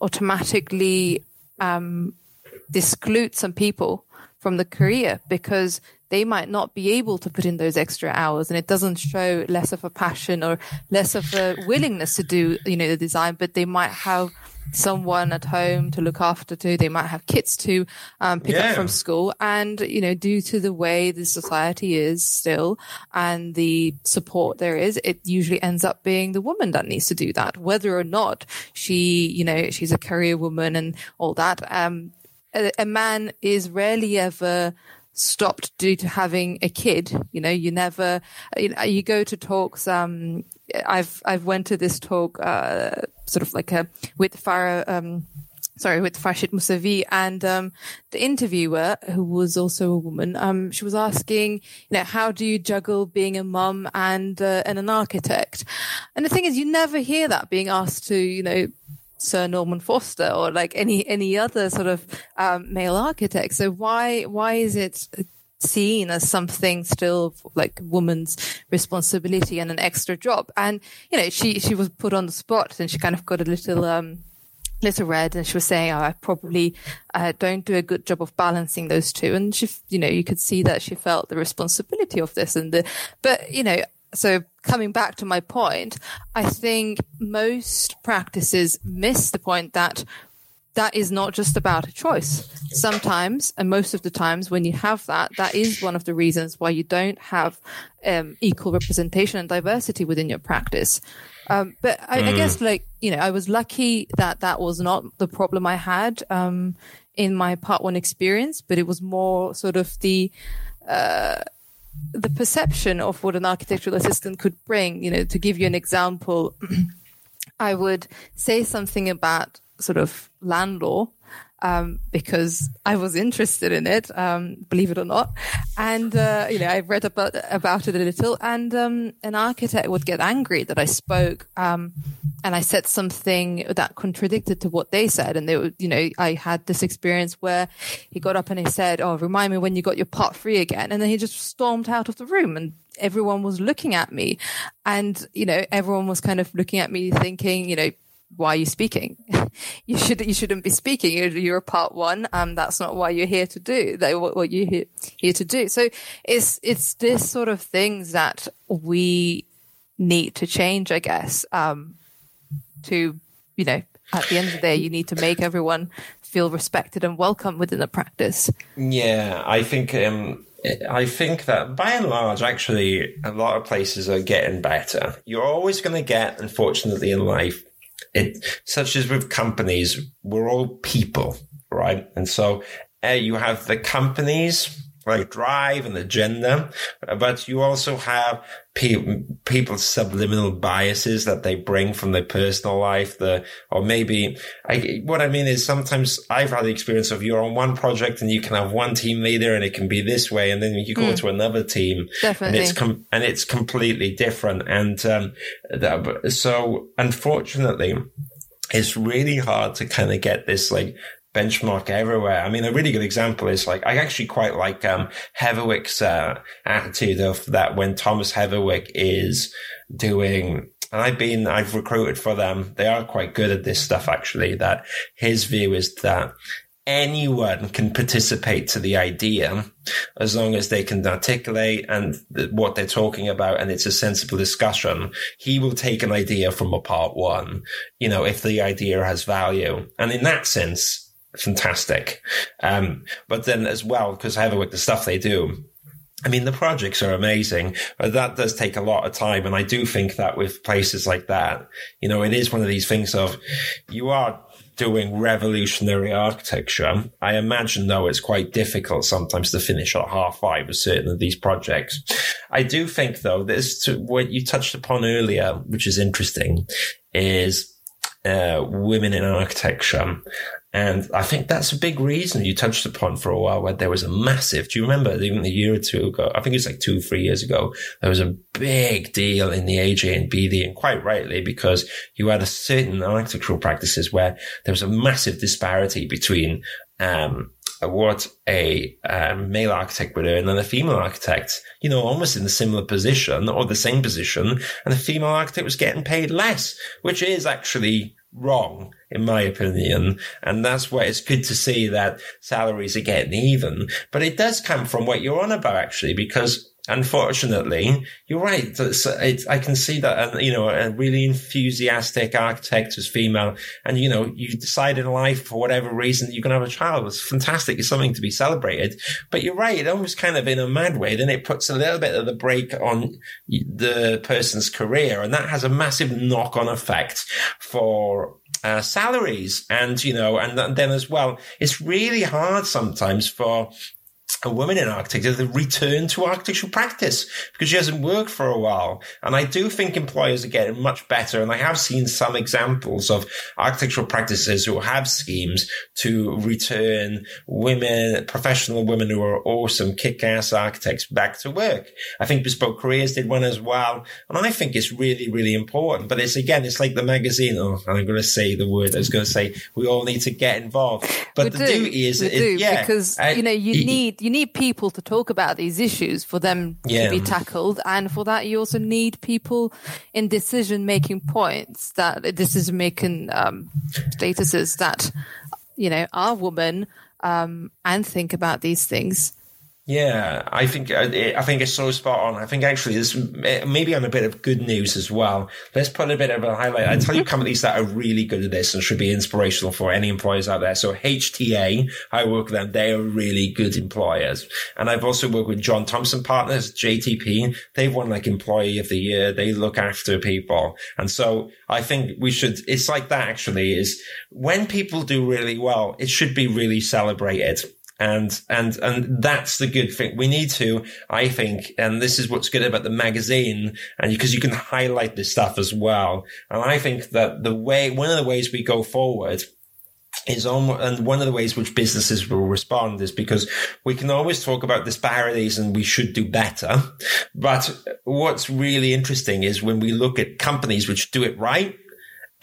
automatically um, disclude some people from the career because they might not be able to put in those extra hours and it doesn't show less of a passion or less of a willingness to do, you know, the design, but they might have someone at home to look after to. They might have kids to um, pick yeah. up from school. And, you know, due to the way the society is still and the support there is, it usually ends up being the woman that needs to do that, whether or not she, you know, she's a career woman and all that. Um, a, a man is rarely ever stopped due to having a kid. You know, you never, you, know, you go to talks. Um, I've, I've went to this talk, uh, sort of like a, with Farah, um, sorry, with Farshid Moussavi and, um, the interviewer, who was also a woman, um, she was asking, you know, how do you juggle being a mum and, uh, and an architect? And the thing is, you never hear that being asked to, you know, Sir Norman Foster or like any any other sort of um, male architect. So why why is it seen as something still like woman's responsibility and an extra job? And you know, she she was put on the spot and she kind of got a little um little red and she was saying oh, i probably uh, don't do a good job of balancing those two and she you know you could see that she felt the responsibility of this and the but you know so coming back to my point, I think most practices miss the point that that is not just about a choice. Sometimes, and most of the times, when you have that, that is one of the reasons why you don't have um, equal representation and diversity within your practice. Um, but I, mm. I, guess, like you know, I was lucky that that was not the problem I had um, in my part one experience, but it was more sort of the uh, the perception of what an architectural assistant could bring, you know, to give you an example, I would say something about sort of land law um, because I was interested in it, um, believe it or not. And, uh, you know, I read about, about it a little and, um, an architect would get angry that I spoke, um, and I said something that contradicted to what they said. And they would, you know, I had this experience where he got up and he said, Oh, remind me when you got your part three again. And then he just stormed out of the room and everyone was looking at me and, you know, everyone was kind of looking at me thinking, you know, why are you speaking? you should you shouldn't be speaking. You're, you're, a part one. Um, that's not why you're here to do. That what, what you're here, here to do. So it's it's this sort of things that we need to change, I guess. Um, to you know, at the end of the day, you need to make everyone feel respected and welcome within the practice. Yeah, I think um, I think that by and large, actually, a lot of places are getting better. You're always going to get, unfortunately, in life, it, such as with companies, we're all people, right? And so uh, you have the companies like drive and agenda, but you also have pe- people's subliminal biases that they bring from their personal life. The or maybe I, what I mean is sometimes I've had the experience of you're on one project and you can have one team leader and it can be this way, and then you go mm. to another team Definitely. and it's com- and it's completely different. And um, so unfortunately it's really hard to kind of get this like benchmark everywhere. I mean, a really good example is like, I actually quite like, um, Heatherwick's, uh, attitude of that when Thomas Heatherwick is doing, and I've been, I've recruited for them. They are quite good at this stuff, actually, that his view is that anyone can participate to the idea as long as they can articulate and th- what they're talking about and it's a sensible discussion. He will take an idea from a part one, you know, if the idea has value. And in that sense, fantastic. Um, but then as well, because Heatherwick, the stuff they do, I mean, the projects are amazing, but that does take a lot of time. And I do think that with places like that, you know, it is one of these things of you are doing revolutionary architecture. I imagine though it's quite difficult sometimes to finish at half five with certain of these projects. I do think though, this what you touched upon earlier, which is interesting, is uh, women in architecture. And I think that's a big reason you touched upon for a while where there was a massive, do you remember even a year or two ago? I think it's like two, three years ago. There was a big deal in the AJ and BD and quite rightly because you had a certain architectural practices where there was a massive disparity between, um, what a um, male architect would earn and a female architect, you know, almost in a similar position or the same position. And the female architect was getting paid less, which is actually wrong, in my opinion. And that's why it's good to see that salaries are getting even. But it does come from what you're on about, actually, because unfortunately, you're right. It's, it's, I can see that, uh, you know, a really enthusiastic architect is female and, you know, you decide in life for whatever reason you're going to have a child. It's fantastic. It's something to be celebrated. But you're right. It almost kind of in a mad way, then it puts a little bit of the brake on the person's career. And that has a massive knock on effect for uh, salaries and you know and then as well it's really hard sometimes for a woman in architecture to return to architectural practice because she hasn't worked for a while. And I do think employers are getting much better. And I have seen some examples of architectural practices who have schemes to return women, professional women who are awesome, kick-ass architects back to work. I think Bespoke Careers did one as well. And I think it's really, really important. But it's again, it's like the magazine. Oh, I'm going to say the word. I was going to say we all need to get involved. But we the do. duty is, we it, do, yeah, because you know you need you need people to talk about these issues for them Yeah. to be tackled, and for that you also need people in decision making points that decision making um, statuses that you know are women um, and think about these things. Yeah, I think uh, I think it's so spot on. I think actually this maybe on a bit of good news as well. Let's put a bit of a highlight. I tell you companies that are really good at this and should be inspirational for any employers out there. So HTA, I work with them. They are really good employers. And I've also worked with John Thompson Partners, JTP. They've won like employee of the year. They look after people. And so I think we should, it's like that actually is when people do really well, it should be really celebrated. And, and, and that's the good thing. We need to, I think, and this is what's good about the magazine and because you can highlight this stuff as well. And I think that the way, one of the ways we go forward is on, and one of the ways which businesses will respond is because we can always talk about disparities and we should do better. But what's really interesting is when we look at companies which do it right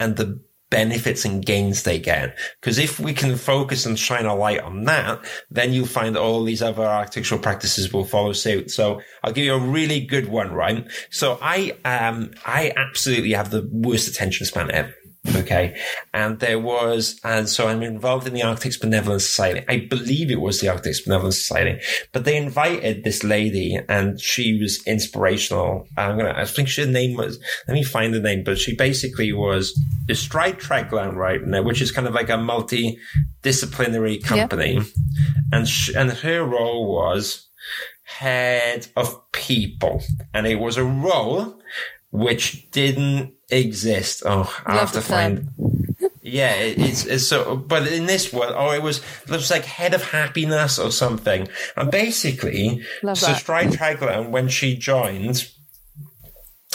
and the benefits and gains they get. Because if we can focus and shine a light on that, then you'll find all these other architectural practices will follow suit. So I'll give you a really good one, right? So I, um, I absolutely have the worst attention span ever. Okay. And there was, and so I'm involved in the Architects Benevolent Society. I believe it was the Architects Benevolent Society, but they invited this lady and she was inspirational. I'm going to, I think her name was, let me find the name, but she basically was the Stride Treglown right now, which is kind of like a multi-disciplinary company. Yep. And, she, and her role was head of people. And it was a role which didn't exist. Oh, I have to find. Yeah, it, it's, it's so, but in this one, oh, it was, it was like head of happiness or something. And basically, Love so Stride Treglown, when she joined,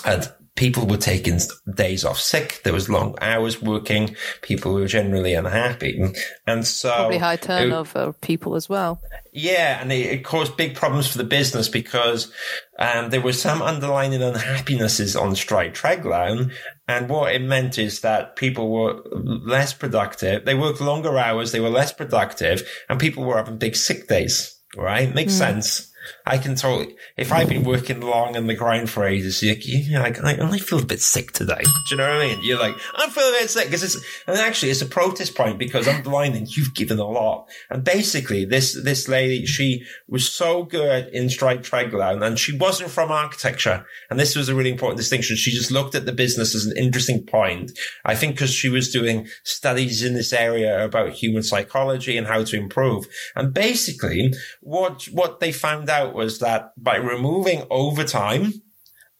and people were taking days off sick. There was long hours working. People were generally unhappy. And so. Probably high turnover of people as well. Yeah. And it, it, caused big problems for the business because, um, there were some underlying unhappinesses on Stride Treglown. And what it meant is that people were less productive. They worked longer hours. They were less productive and people were having big sick days. Right? Makes mm. sense. I can totally, if I've been working long in the grind for ages, you're, like, I, I feel a bit sick today. Do you know what I mean? You're like, I'm feeling a bit sick because it's, and actually it's a protest point because I'm blind and you've given a lot. And basically this, this lady, she was so good in Stride Treglown and she wasn't from architecture. And this was a really important distinction. She just looked at the business as an interesting point. I think because she was doing studies in this area about human psychology and how to improve. And basically what, what they found out was that by removing overtime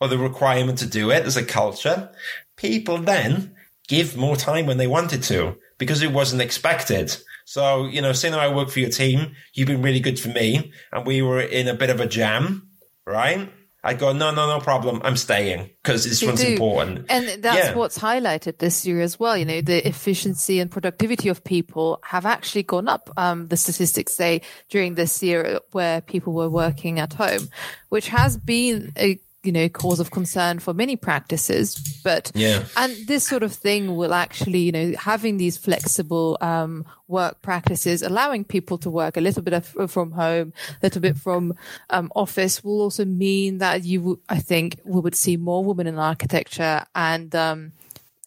or the requirement to do it as a culture, people then give more time when they wanted to because it wasn't expected. So, you know, saying that I work for your team, you've been really good for me and we were in a bit of a jam, right? I go, no, no, no problem. I'm staying because this one's do. important. And that's yeah. what's highlighted this year as well. You know, the efficiency and productivity of people have actually gone up. Um, the statistics say during this year where people were working at home, which has been a you know cause of concern for many practices but yeah and this sort of thing will actually you know having these flexible um, work practices allowing people to work a little bit of, from home a little bit from um, office will also mean that you i think we would see more women in architecture and um,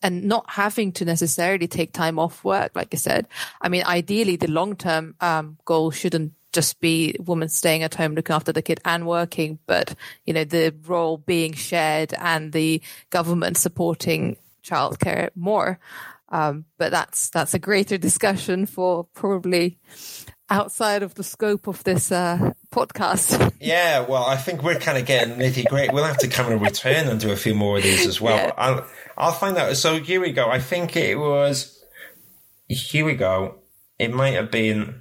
and not having to necessarily take time off work, like I said. I mean, ideally, the long term um, goal shouldn't just be women staying at home looking after the kid and working, but you know the role being shared and the government supporting childcare more. Um, but that's that's a greater discussion for probably outside of the scope of this uh, podcast. Yeah, well, I think we're kind of getting nitty gritty. We'll have to come and return and do a few more of these as well. Yeah. I'll I'll find out. So here we go. I think it was. Here we go. It might have been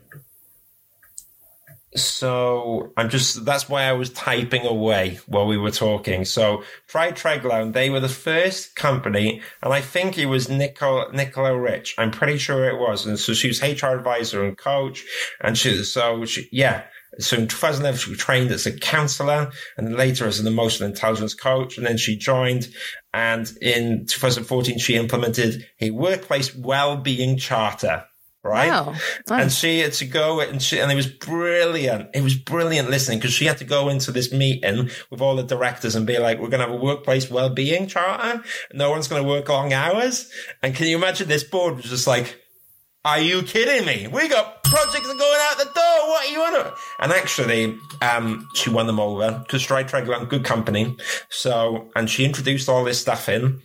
so I'm just, that's why I was typing away while we were talking. So Stride Treglown, they were the first company, and I think it was Nicola, Nicola Rich. I'm pretty sure it was. And so she was HR advisor and coach. And she, so she, yeah. So in 2011, she trained as a counselor and later as an emotional intelligence coach. And then she joined. And in 2014, she implemented a workplace well-being charter right? Wow. Nice. And she had to go and she, and it was brilliant. It was brilliant listening because she had to go into this meeting with all the directors and be like, we're going to have a workplace well-being charter. No one's going to work long hours. And can you imagine this board was just like, are you kidding me? We got projects going out the door. What are you on? And actually, um, she won them over because Stride Treglown, good company. So, and she introduced all this stuff in.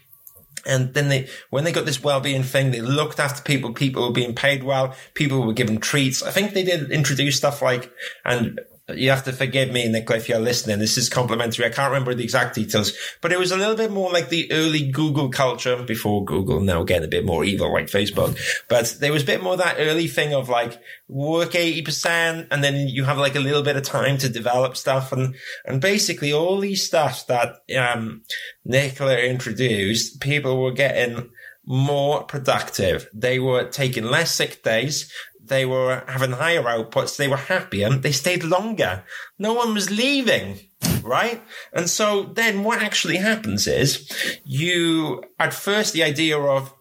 And then they, when they got this well-being thing, they looked after people. People were being paid well. People were given treats. I think they did introduce stuff like, and you have to forgive me, Nicola, if you're listening. This is complimentary. I can't remember the exact details, but it was a little bit more like the early Google culture before Google now getting a bit more evil like Facebook. But there was a bit more that early thing of like work 80% and then you have like a little bit of time to develop stuff. And, and basically all these stuff that, um, Nicola introduced, people were getting more productive. They were taking less sick days. They were having higher outputs. They were happier. They stayed longer. No one was leaving, right? And so then what actually happens is you, at first, the idea of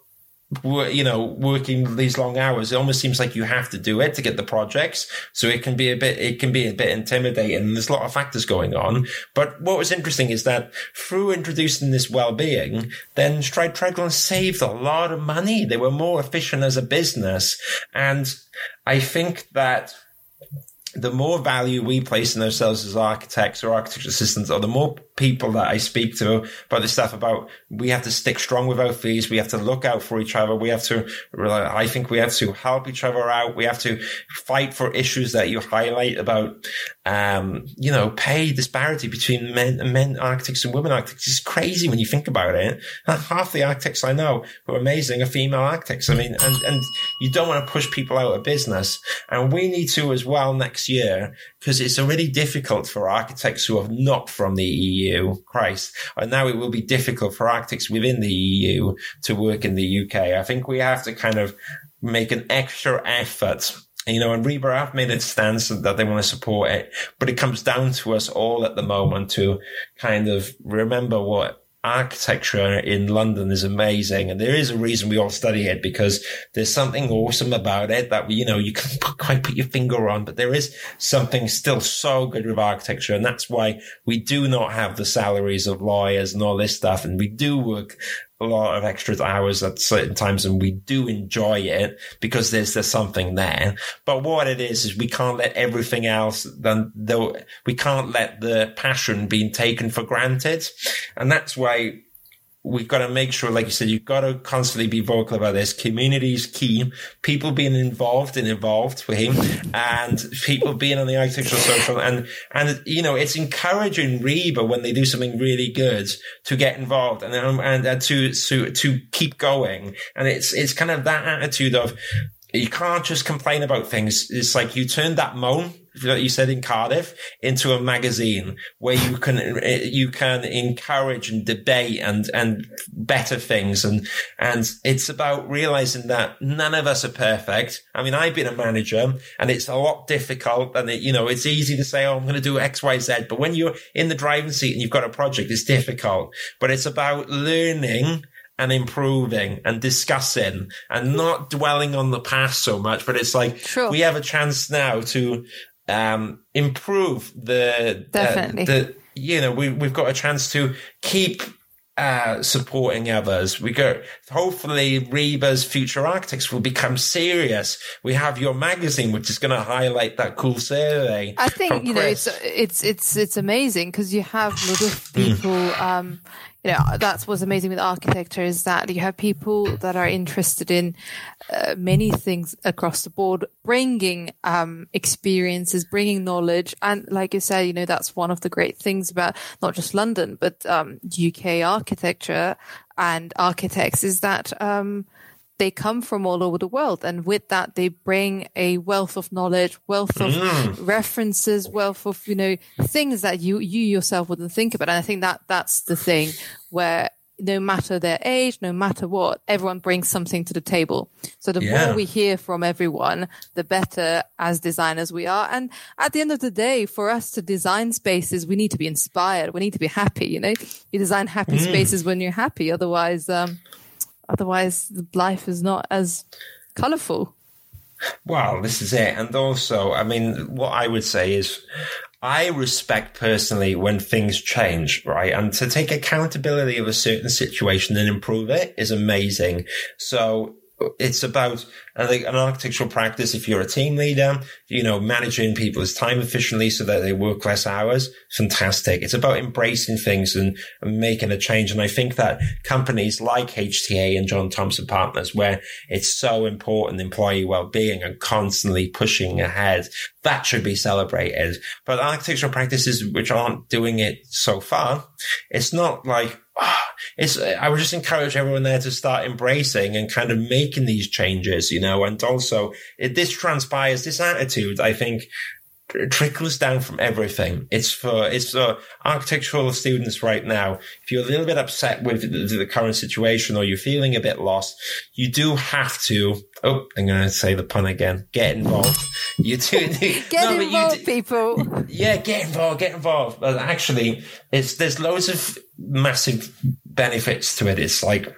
you know, working these long hours, it almost seems like you have to do it to get the projects. So it can be a bit, it can be a bit intimidating. There's a lot of factors going on. But what was interesting is that through introducing this well-being, then Stride Treglown saved a lot of money. They were more efficient as a business. And I think that the more value we place in ourselves as architects or architecture assistants, or the more people that I speak to about this stuff about we have to stick strong with our fees. We have to look out for each other. We have to, I think we have to help each other out. We have to fight for issues that you highlight about, um, you know, pay disparity between men men architects and women architects. It's crazy when you think about it. Half the architects I know who are amazing are female architects. I mean, and, and you don't want to push people out of business. And we need to as well next year because it's already difficult for architects who are not from the EU. Christ. And now it will be difficult for architects within the EU to work in the UK. I think we have to kind of make an extra effort you know, and RIBA have made a stance that they want to support it, but it comes down to us all at the moment to kind of remember what architecture in London is amazing. And there is a reason we all study it because there's something awesome about it that, you know, you can't quite put your finger on, but there is something still so good with architecture. And that's why we do not have the salaries of lawyers and all this stuff. And we do work a lot of extra hours at certain times and we do enjoy it because there's there's something there. But what it is is we can't let everything else then though we can't let the passion being taken for granted. And that's why we've got to make sure, like you said, you've got to constantly be vocal about this. Community is key. People being involved and involved with him and people being on the architectural social and, and, you know, it's encouraging RIBA when they do something really good to get involved and, um, and, and to, to, to keep going. And it's, it's kind of that attitude of, you can't just complain about things. It's like you turn that moan that you said in Cardiff into a magazine where you can you can encourage and debate and and better things and and it's about realizing that none of us are perfect. I mean, I've been a manager and it's a lot difficult and it, you know it's easy to say, oh, I'm going to do X, Y, Z, but when you're in the driving seat and you've got a project, it's difficult. But it's about learning and improving and discussing and not dwelling on the past so much, but it's like sure. we have a chance now to um, improve the definitely uh, the you know we we've got a chance to keep uh, supporting others. We go, hopefully RIBA's future architects will become serious. We have your magazine, which is going to highlight that cool survey. I think, you know, it's, it's, it's, it's amazing because you have a lot of people, um, you know that's what's amazing with architecture is that you have people that are interested in uh, many things across the board bringing um, experiences bringing knowledge. And like you said you know that's one of the great things about not just london but um, uk architecture and architects is that um, they come from all over the world. And with that, they bring a wealth of knowledge, wealth of mm. references, wealth of, you know, things that you, you yourself wouldn't think about. And I think that that's the thing where no matter their age, no matter what, everyone brings something to the table. So the yeah. more we hear from everyone, the better as designers we are. And at the end of the day, for us to design spaces, we need to be inspired. We need to be happy. You know, you design happy mm. spaces when you're happy. Otherwise, um, Otherwise, life is not as colorful. Well, this is it. And also, I mean, what I would say is I respect personally when things change, right? And to take accountability of a certain situation and improve it is amazing. So it's about I think an architectural practice. If you're a team leader, you know, managing people's time efficiently so that they work less hours, fantastic. It's about embracing things and, and making a change. And I think that companies like HTA and John Thompson Partners, where it's so important employee well-being and constantly pushing ahead, that should be celebrated. But architectural practices which aren't doing it so far, it's not like ah, it's, I would just encourage everyone there to start embracing and kind of making these changes, you know, and also it, this transpires this attitude. I think trickles down from everything. It's for it's for architectural students right now. If you're a little bit upset with the, the current situation or you're feeling a bit lost, you do have to. Oh, I'm going to say the pun again. Get involved. You do get no, involved, do, people. Yeah, get involved. Get involved. But actually, it's there's loads of massive benefits to it. It's like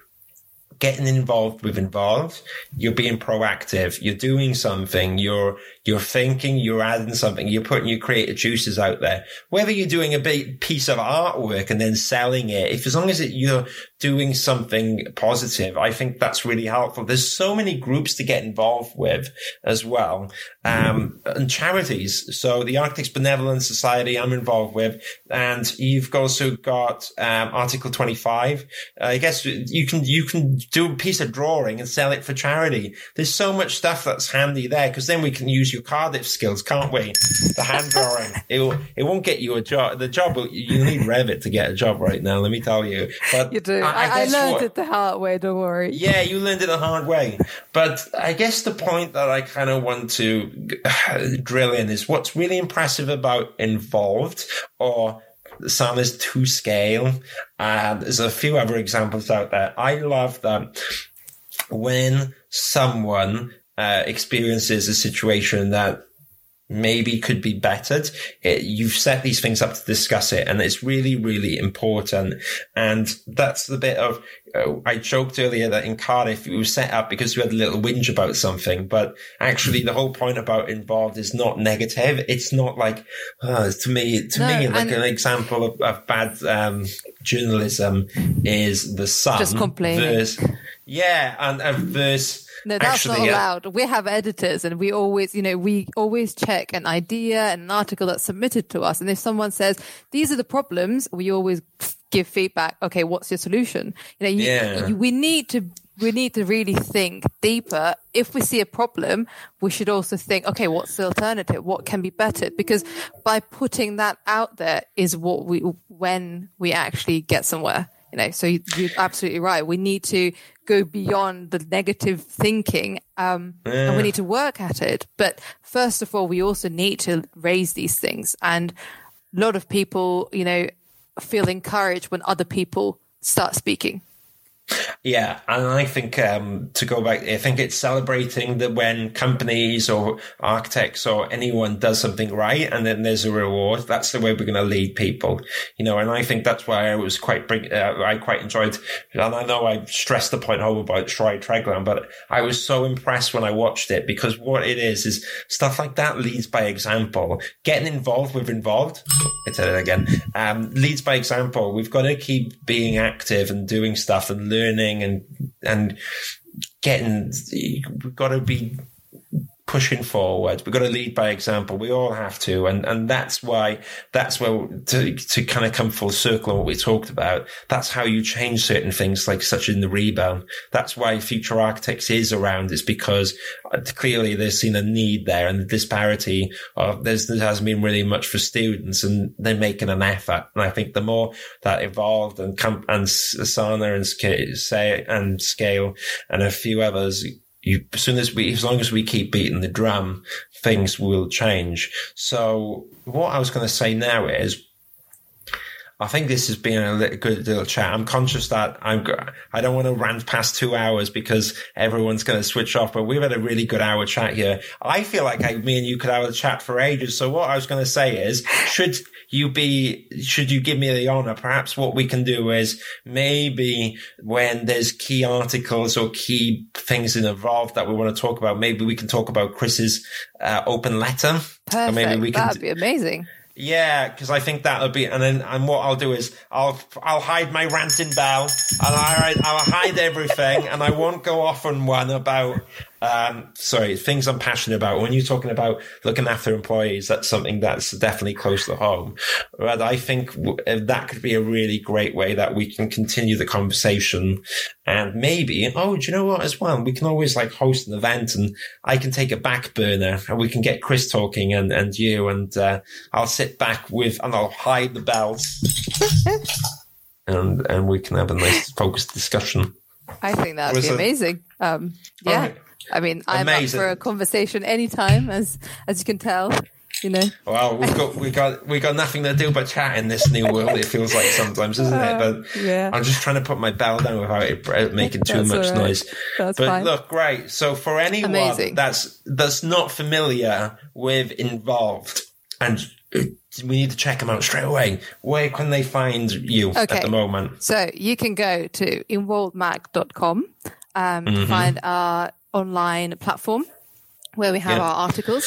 getting involved with involved. You're being proactive. You're doing something. You're you're thinking, you're adding something, you're putting your creative juices out there. Whether you're doing a big piece of artwork and then selling it, if as long as it, you're doing something positive, I think that's really helpful. There's so many groups to get involved with as well. Um, and charities. So the Architects Benevolent Society I'm involved with, and you've also got, um, Article 25. Uh, I guess you can, you can do a piece of drawing and sell it for charity. There's so much stuff that's handy there because then we can use your Cardiff skills, can't we? The hand drawing. it, it won't get you a job. The job, you need Revit to get a job right now, let me tell you. But you do. I, I, I learned what, it the hard way, don't worry. Yeah, you learned it the hard way. But I guess the point that I kind of want to drill in is what's really impressive about involved or Sam is to scale. And there's a few other examples out there. I love that when someone uh, experiences a situation that maybe could be bettered. It, you've set these things up to discuss it and it's really, really important. And that's the bit of, uh, I joked earlier that in Cardiff it was set up because we had a little whinge about something, but actually the whole point about involved is not negative. It's not like, uh, to me, to no, me, like an example of, of bad, um, journalism is the sun. Just complaining. yeah. And, and verse, no, that's Actually, not allowed. Yeah. We have editors and we always, you know, we always check an idea and an article that's submitted to us. And if someone says, these are the problems, we always give feedback. Okay, what's your solution? You know, you, yeah. you, we need to we need to really think deeper. If we see a problem, we should also think, okay, what's the alternative? What can be better? Because by putting that out there is what we, when we actually get somewhere. You know, so you're absolutely right. We need to go beyond the negative thinking, um, yeah. and we need to work at it. But first of all, we also need to raise these things. And a lot of people, you know, feel encouraged when other people start speaking. Yeah, and I think um, to go back, I think it's celebrating that when companies or architects or anyone does something right, and then there's a reward. That's the way we're going to lead people, you know. And I think that's why I was quite, uh, I quite enjoyed. And I know I stressed the point home about Stride Treglown, but I was so impressed when I watched it because what it is is stuff like that leads by example. Getting involved with involved. I said it again. Um, leads by example. We've got to keep being active and doing stuff and learning and and getting. We've got to be pushing forward. We've got to lead by example. We all have to. And, and that's why, that's where to, to kind of come full circle on what we talked about. That's how you change certain things like such in the rebound. That's why future architects is around is because uh, clearly there's seen a need there and the disparity of there's, there hasn't been really much for students and they're making an effort. And I think the more that evolved and, and Sana and and scale and a few others you, as soon as we, as long as we keep beating the drum, things will change. So what I was going to say now is, I think this has been a little, good little chat. I'm conscious that I'm, I don't want to rant past two hours because everyone's going to switch off, but we've had a really good hour chat here. I feel like I, me and you could have a chat for ages. So what I was going to say is, should, you be, should you give me the honor? Perhaps what we can do is maybe when there's key articles or key things involved that we want to talk about, maybe we can talk about Chris's uh, open letter. Perfect. maybe we can, That'd be amazing. Yeah, because I think that'll be, and then and what I'll do is I'll I'll hide my ranting bell, and I I'll hide everything, and I won't go off on one about um, sorry, things I'm passionate about. When you're talking about looking after employees, that's something that's definitely close to home. But I think uh, that could be a really great way that we can continue the conversation. And maybe, oh, do you know what as well? We can always like host an event and I can take a back burner and we can get Chris talking and, and you and, uh, I'll sit back with, and I'll hide the bells and, and we can have a nice focused discussion. I think that would be amazing. Um, yeah. I mean, I'm Amazing. up for a conversation anytime, as as you can tell. you know. Well, we've got we got we got nothing to do but chat in this new world. It feels like sometimes, isn't it? But yeah. I'm just trying to put my bell down without it making too That's much right. noise. That's but fine. look, great. So for anyone Amazing. that's that's not familiar with involved, and uh, we need to check them out straight away. Where can they find you Okay. at the moment? So you can go to involvedmag.com um, Mm-hmm. to find our online platform where we have Yeah. our articles.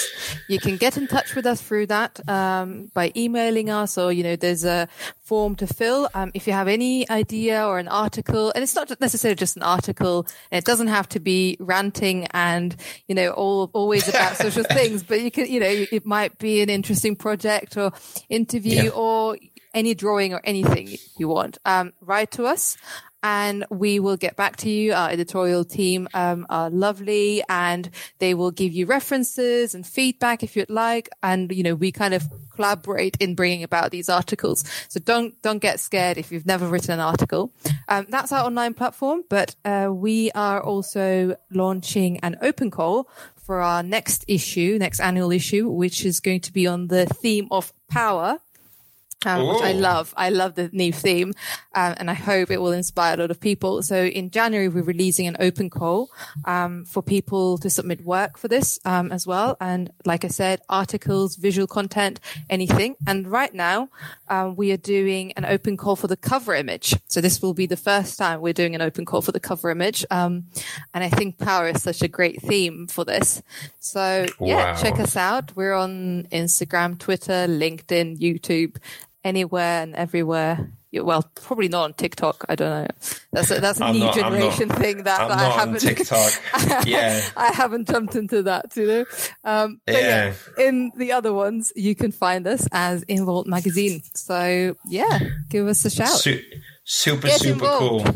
You can get in touch with us through that um, by emailing us, or you know, there's a form to fill. Um, if you have any idea or an article, and it's not necessarily just an article, and it doesn't have to be ranting and you know all always about social things, but you can, you know, it might be an interesting project or interview Yeah. or any drawing or anything you want. Um, write to us and we will get back to you. Our editorial team um, are lovely and they will give you references and feedback if you'd like. And, you know, we kind of collaborate in bringing about these articles. So don't, don't get scared if you've never written an article. Um, that's our online platform, but uh, we are also launching an open call for our next issue, next annual issue, which is going to be on the theme of power um, which I love. I love the new theme, um, and I hope it will inspire a lot of people. So in January, we're releasing an open call um, for people to submit work for this um, as well. And like I said, articles, visual content, anything. And right now, um, we are doing an open call for the cover image. So this will be the first time we're doing an open call for the cover image. Um, and I think power is such a great theme for this. So yeah, Wow. check us out. We're on Instagram, Twitter, LinkedIn, YouTube anywhere and everywhere. Yeah, Well, probably not on TikTok. I don't know. That's a, that's a I'm new not- I'm not- generation thing that I'm I haven't. TikTok. Yeah. I haven't jumped into that, you know. Um, but yeah. in the other ones, you can find us as Involved Magazine. So yeah, give us a shout. Su- super, Get super involved. cool.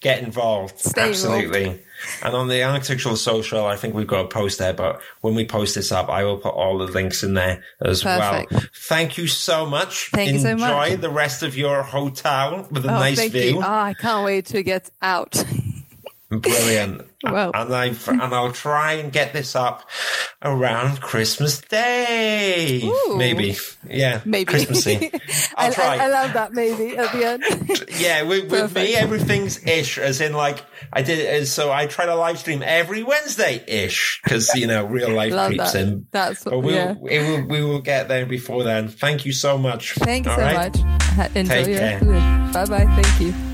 Get involved. Stay Absolutely. And on the Architecture Social, I think we've got a post there, but when we post this up, I will put all the links in there as Perfect. well. Thank you so much. Thank you so Enjoy much. the rest of your hotel with a oh, nice view. Oh, I can't wait to get out. Brilliant. Well. And I and I'll try and get this up around Christmas Day. Ooh. Maybe. Yeah. Maybe. Christmassy. I'll I, try. I, I love that maybe at the end. Yeah, with, with me, everything's ish, as in like I did. As, so I try to live stream every Wednesday ish because you know real life love creeps that. in. That's But we'll, yeah. it will, we will get there before then. Thank you so much. Thank you All so right? much. Enjoy Take your care. Bye bye. Thank you.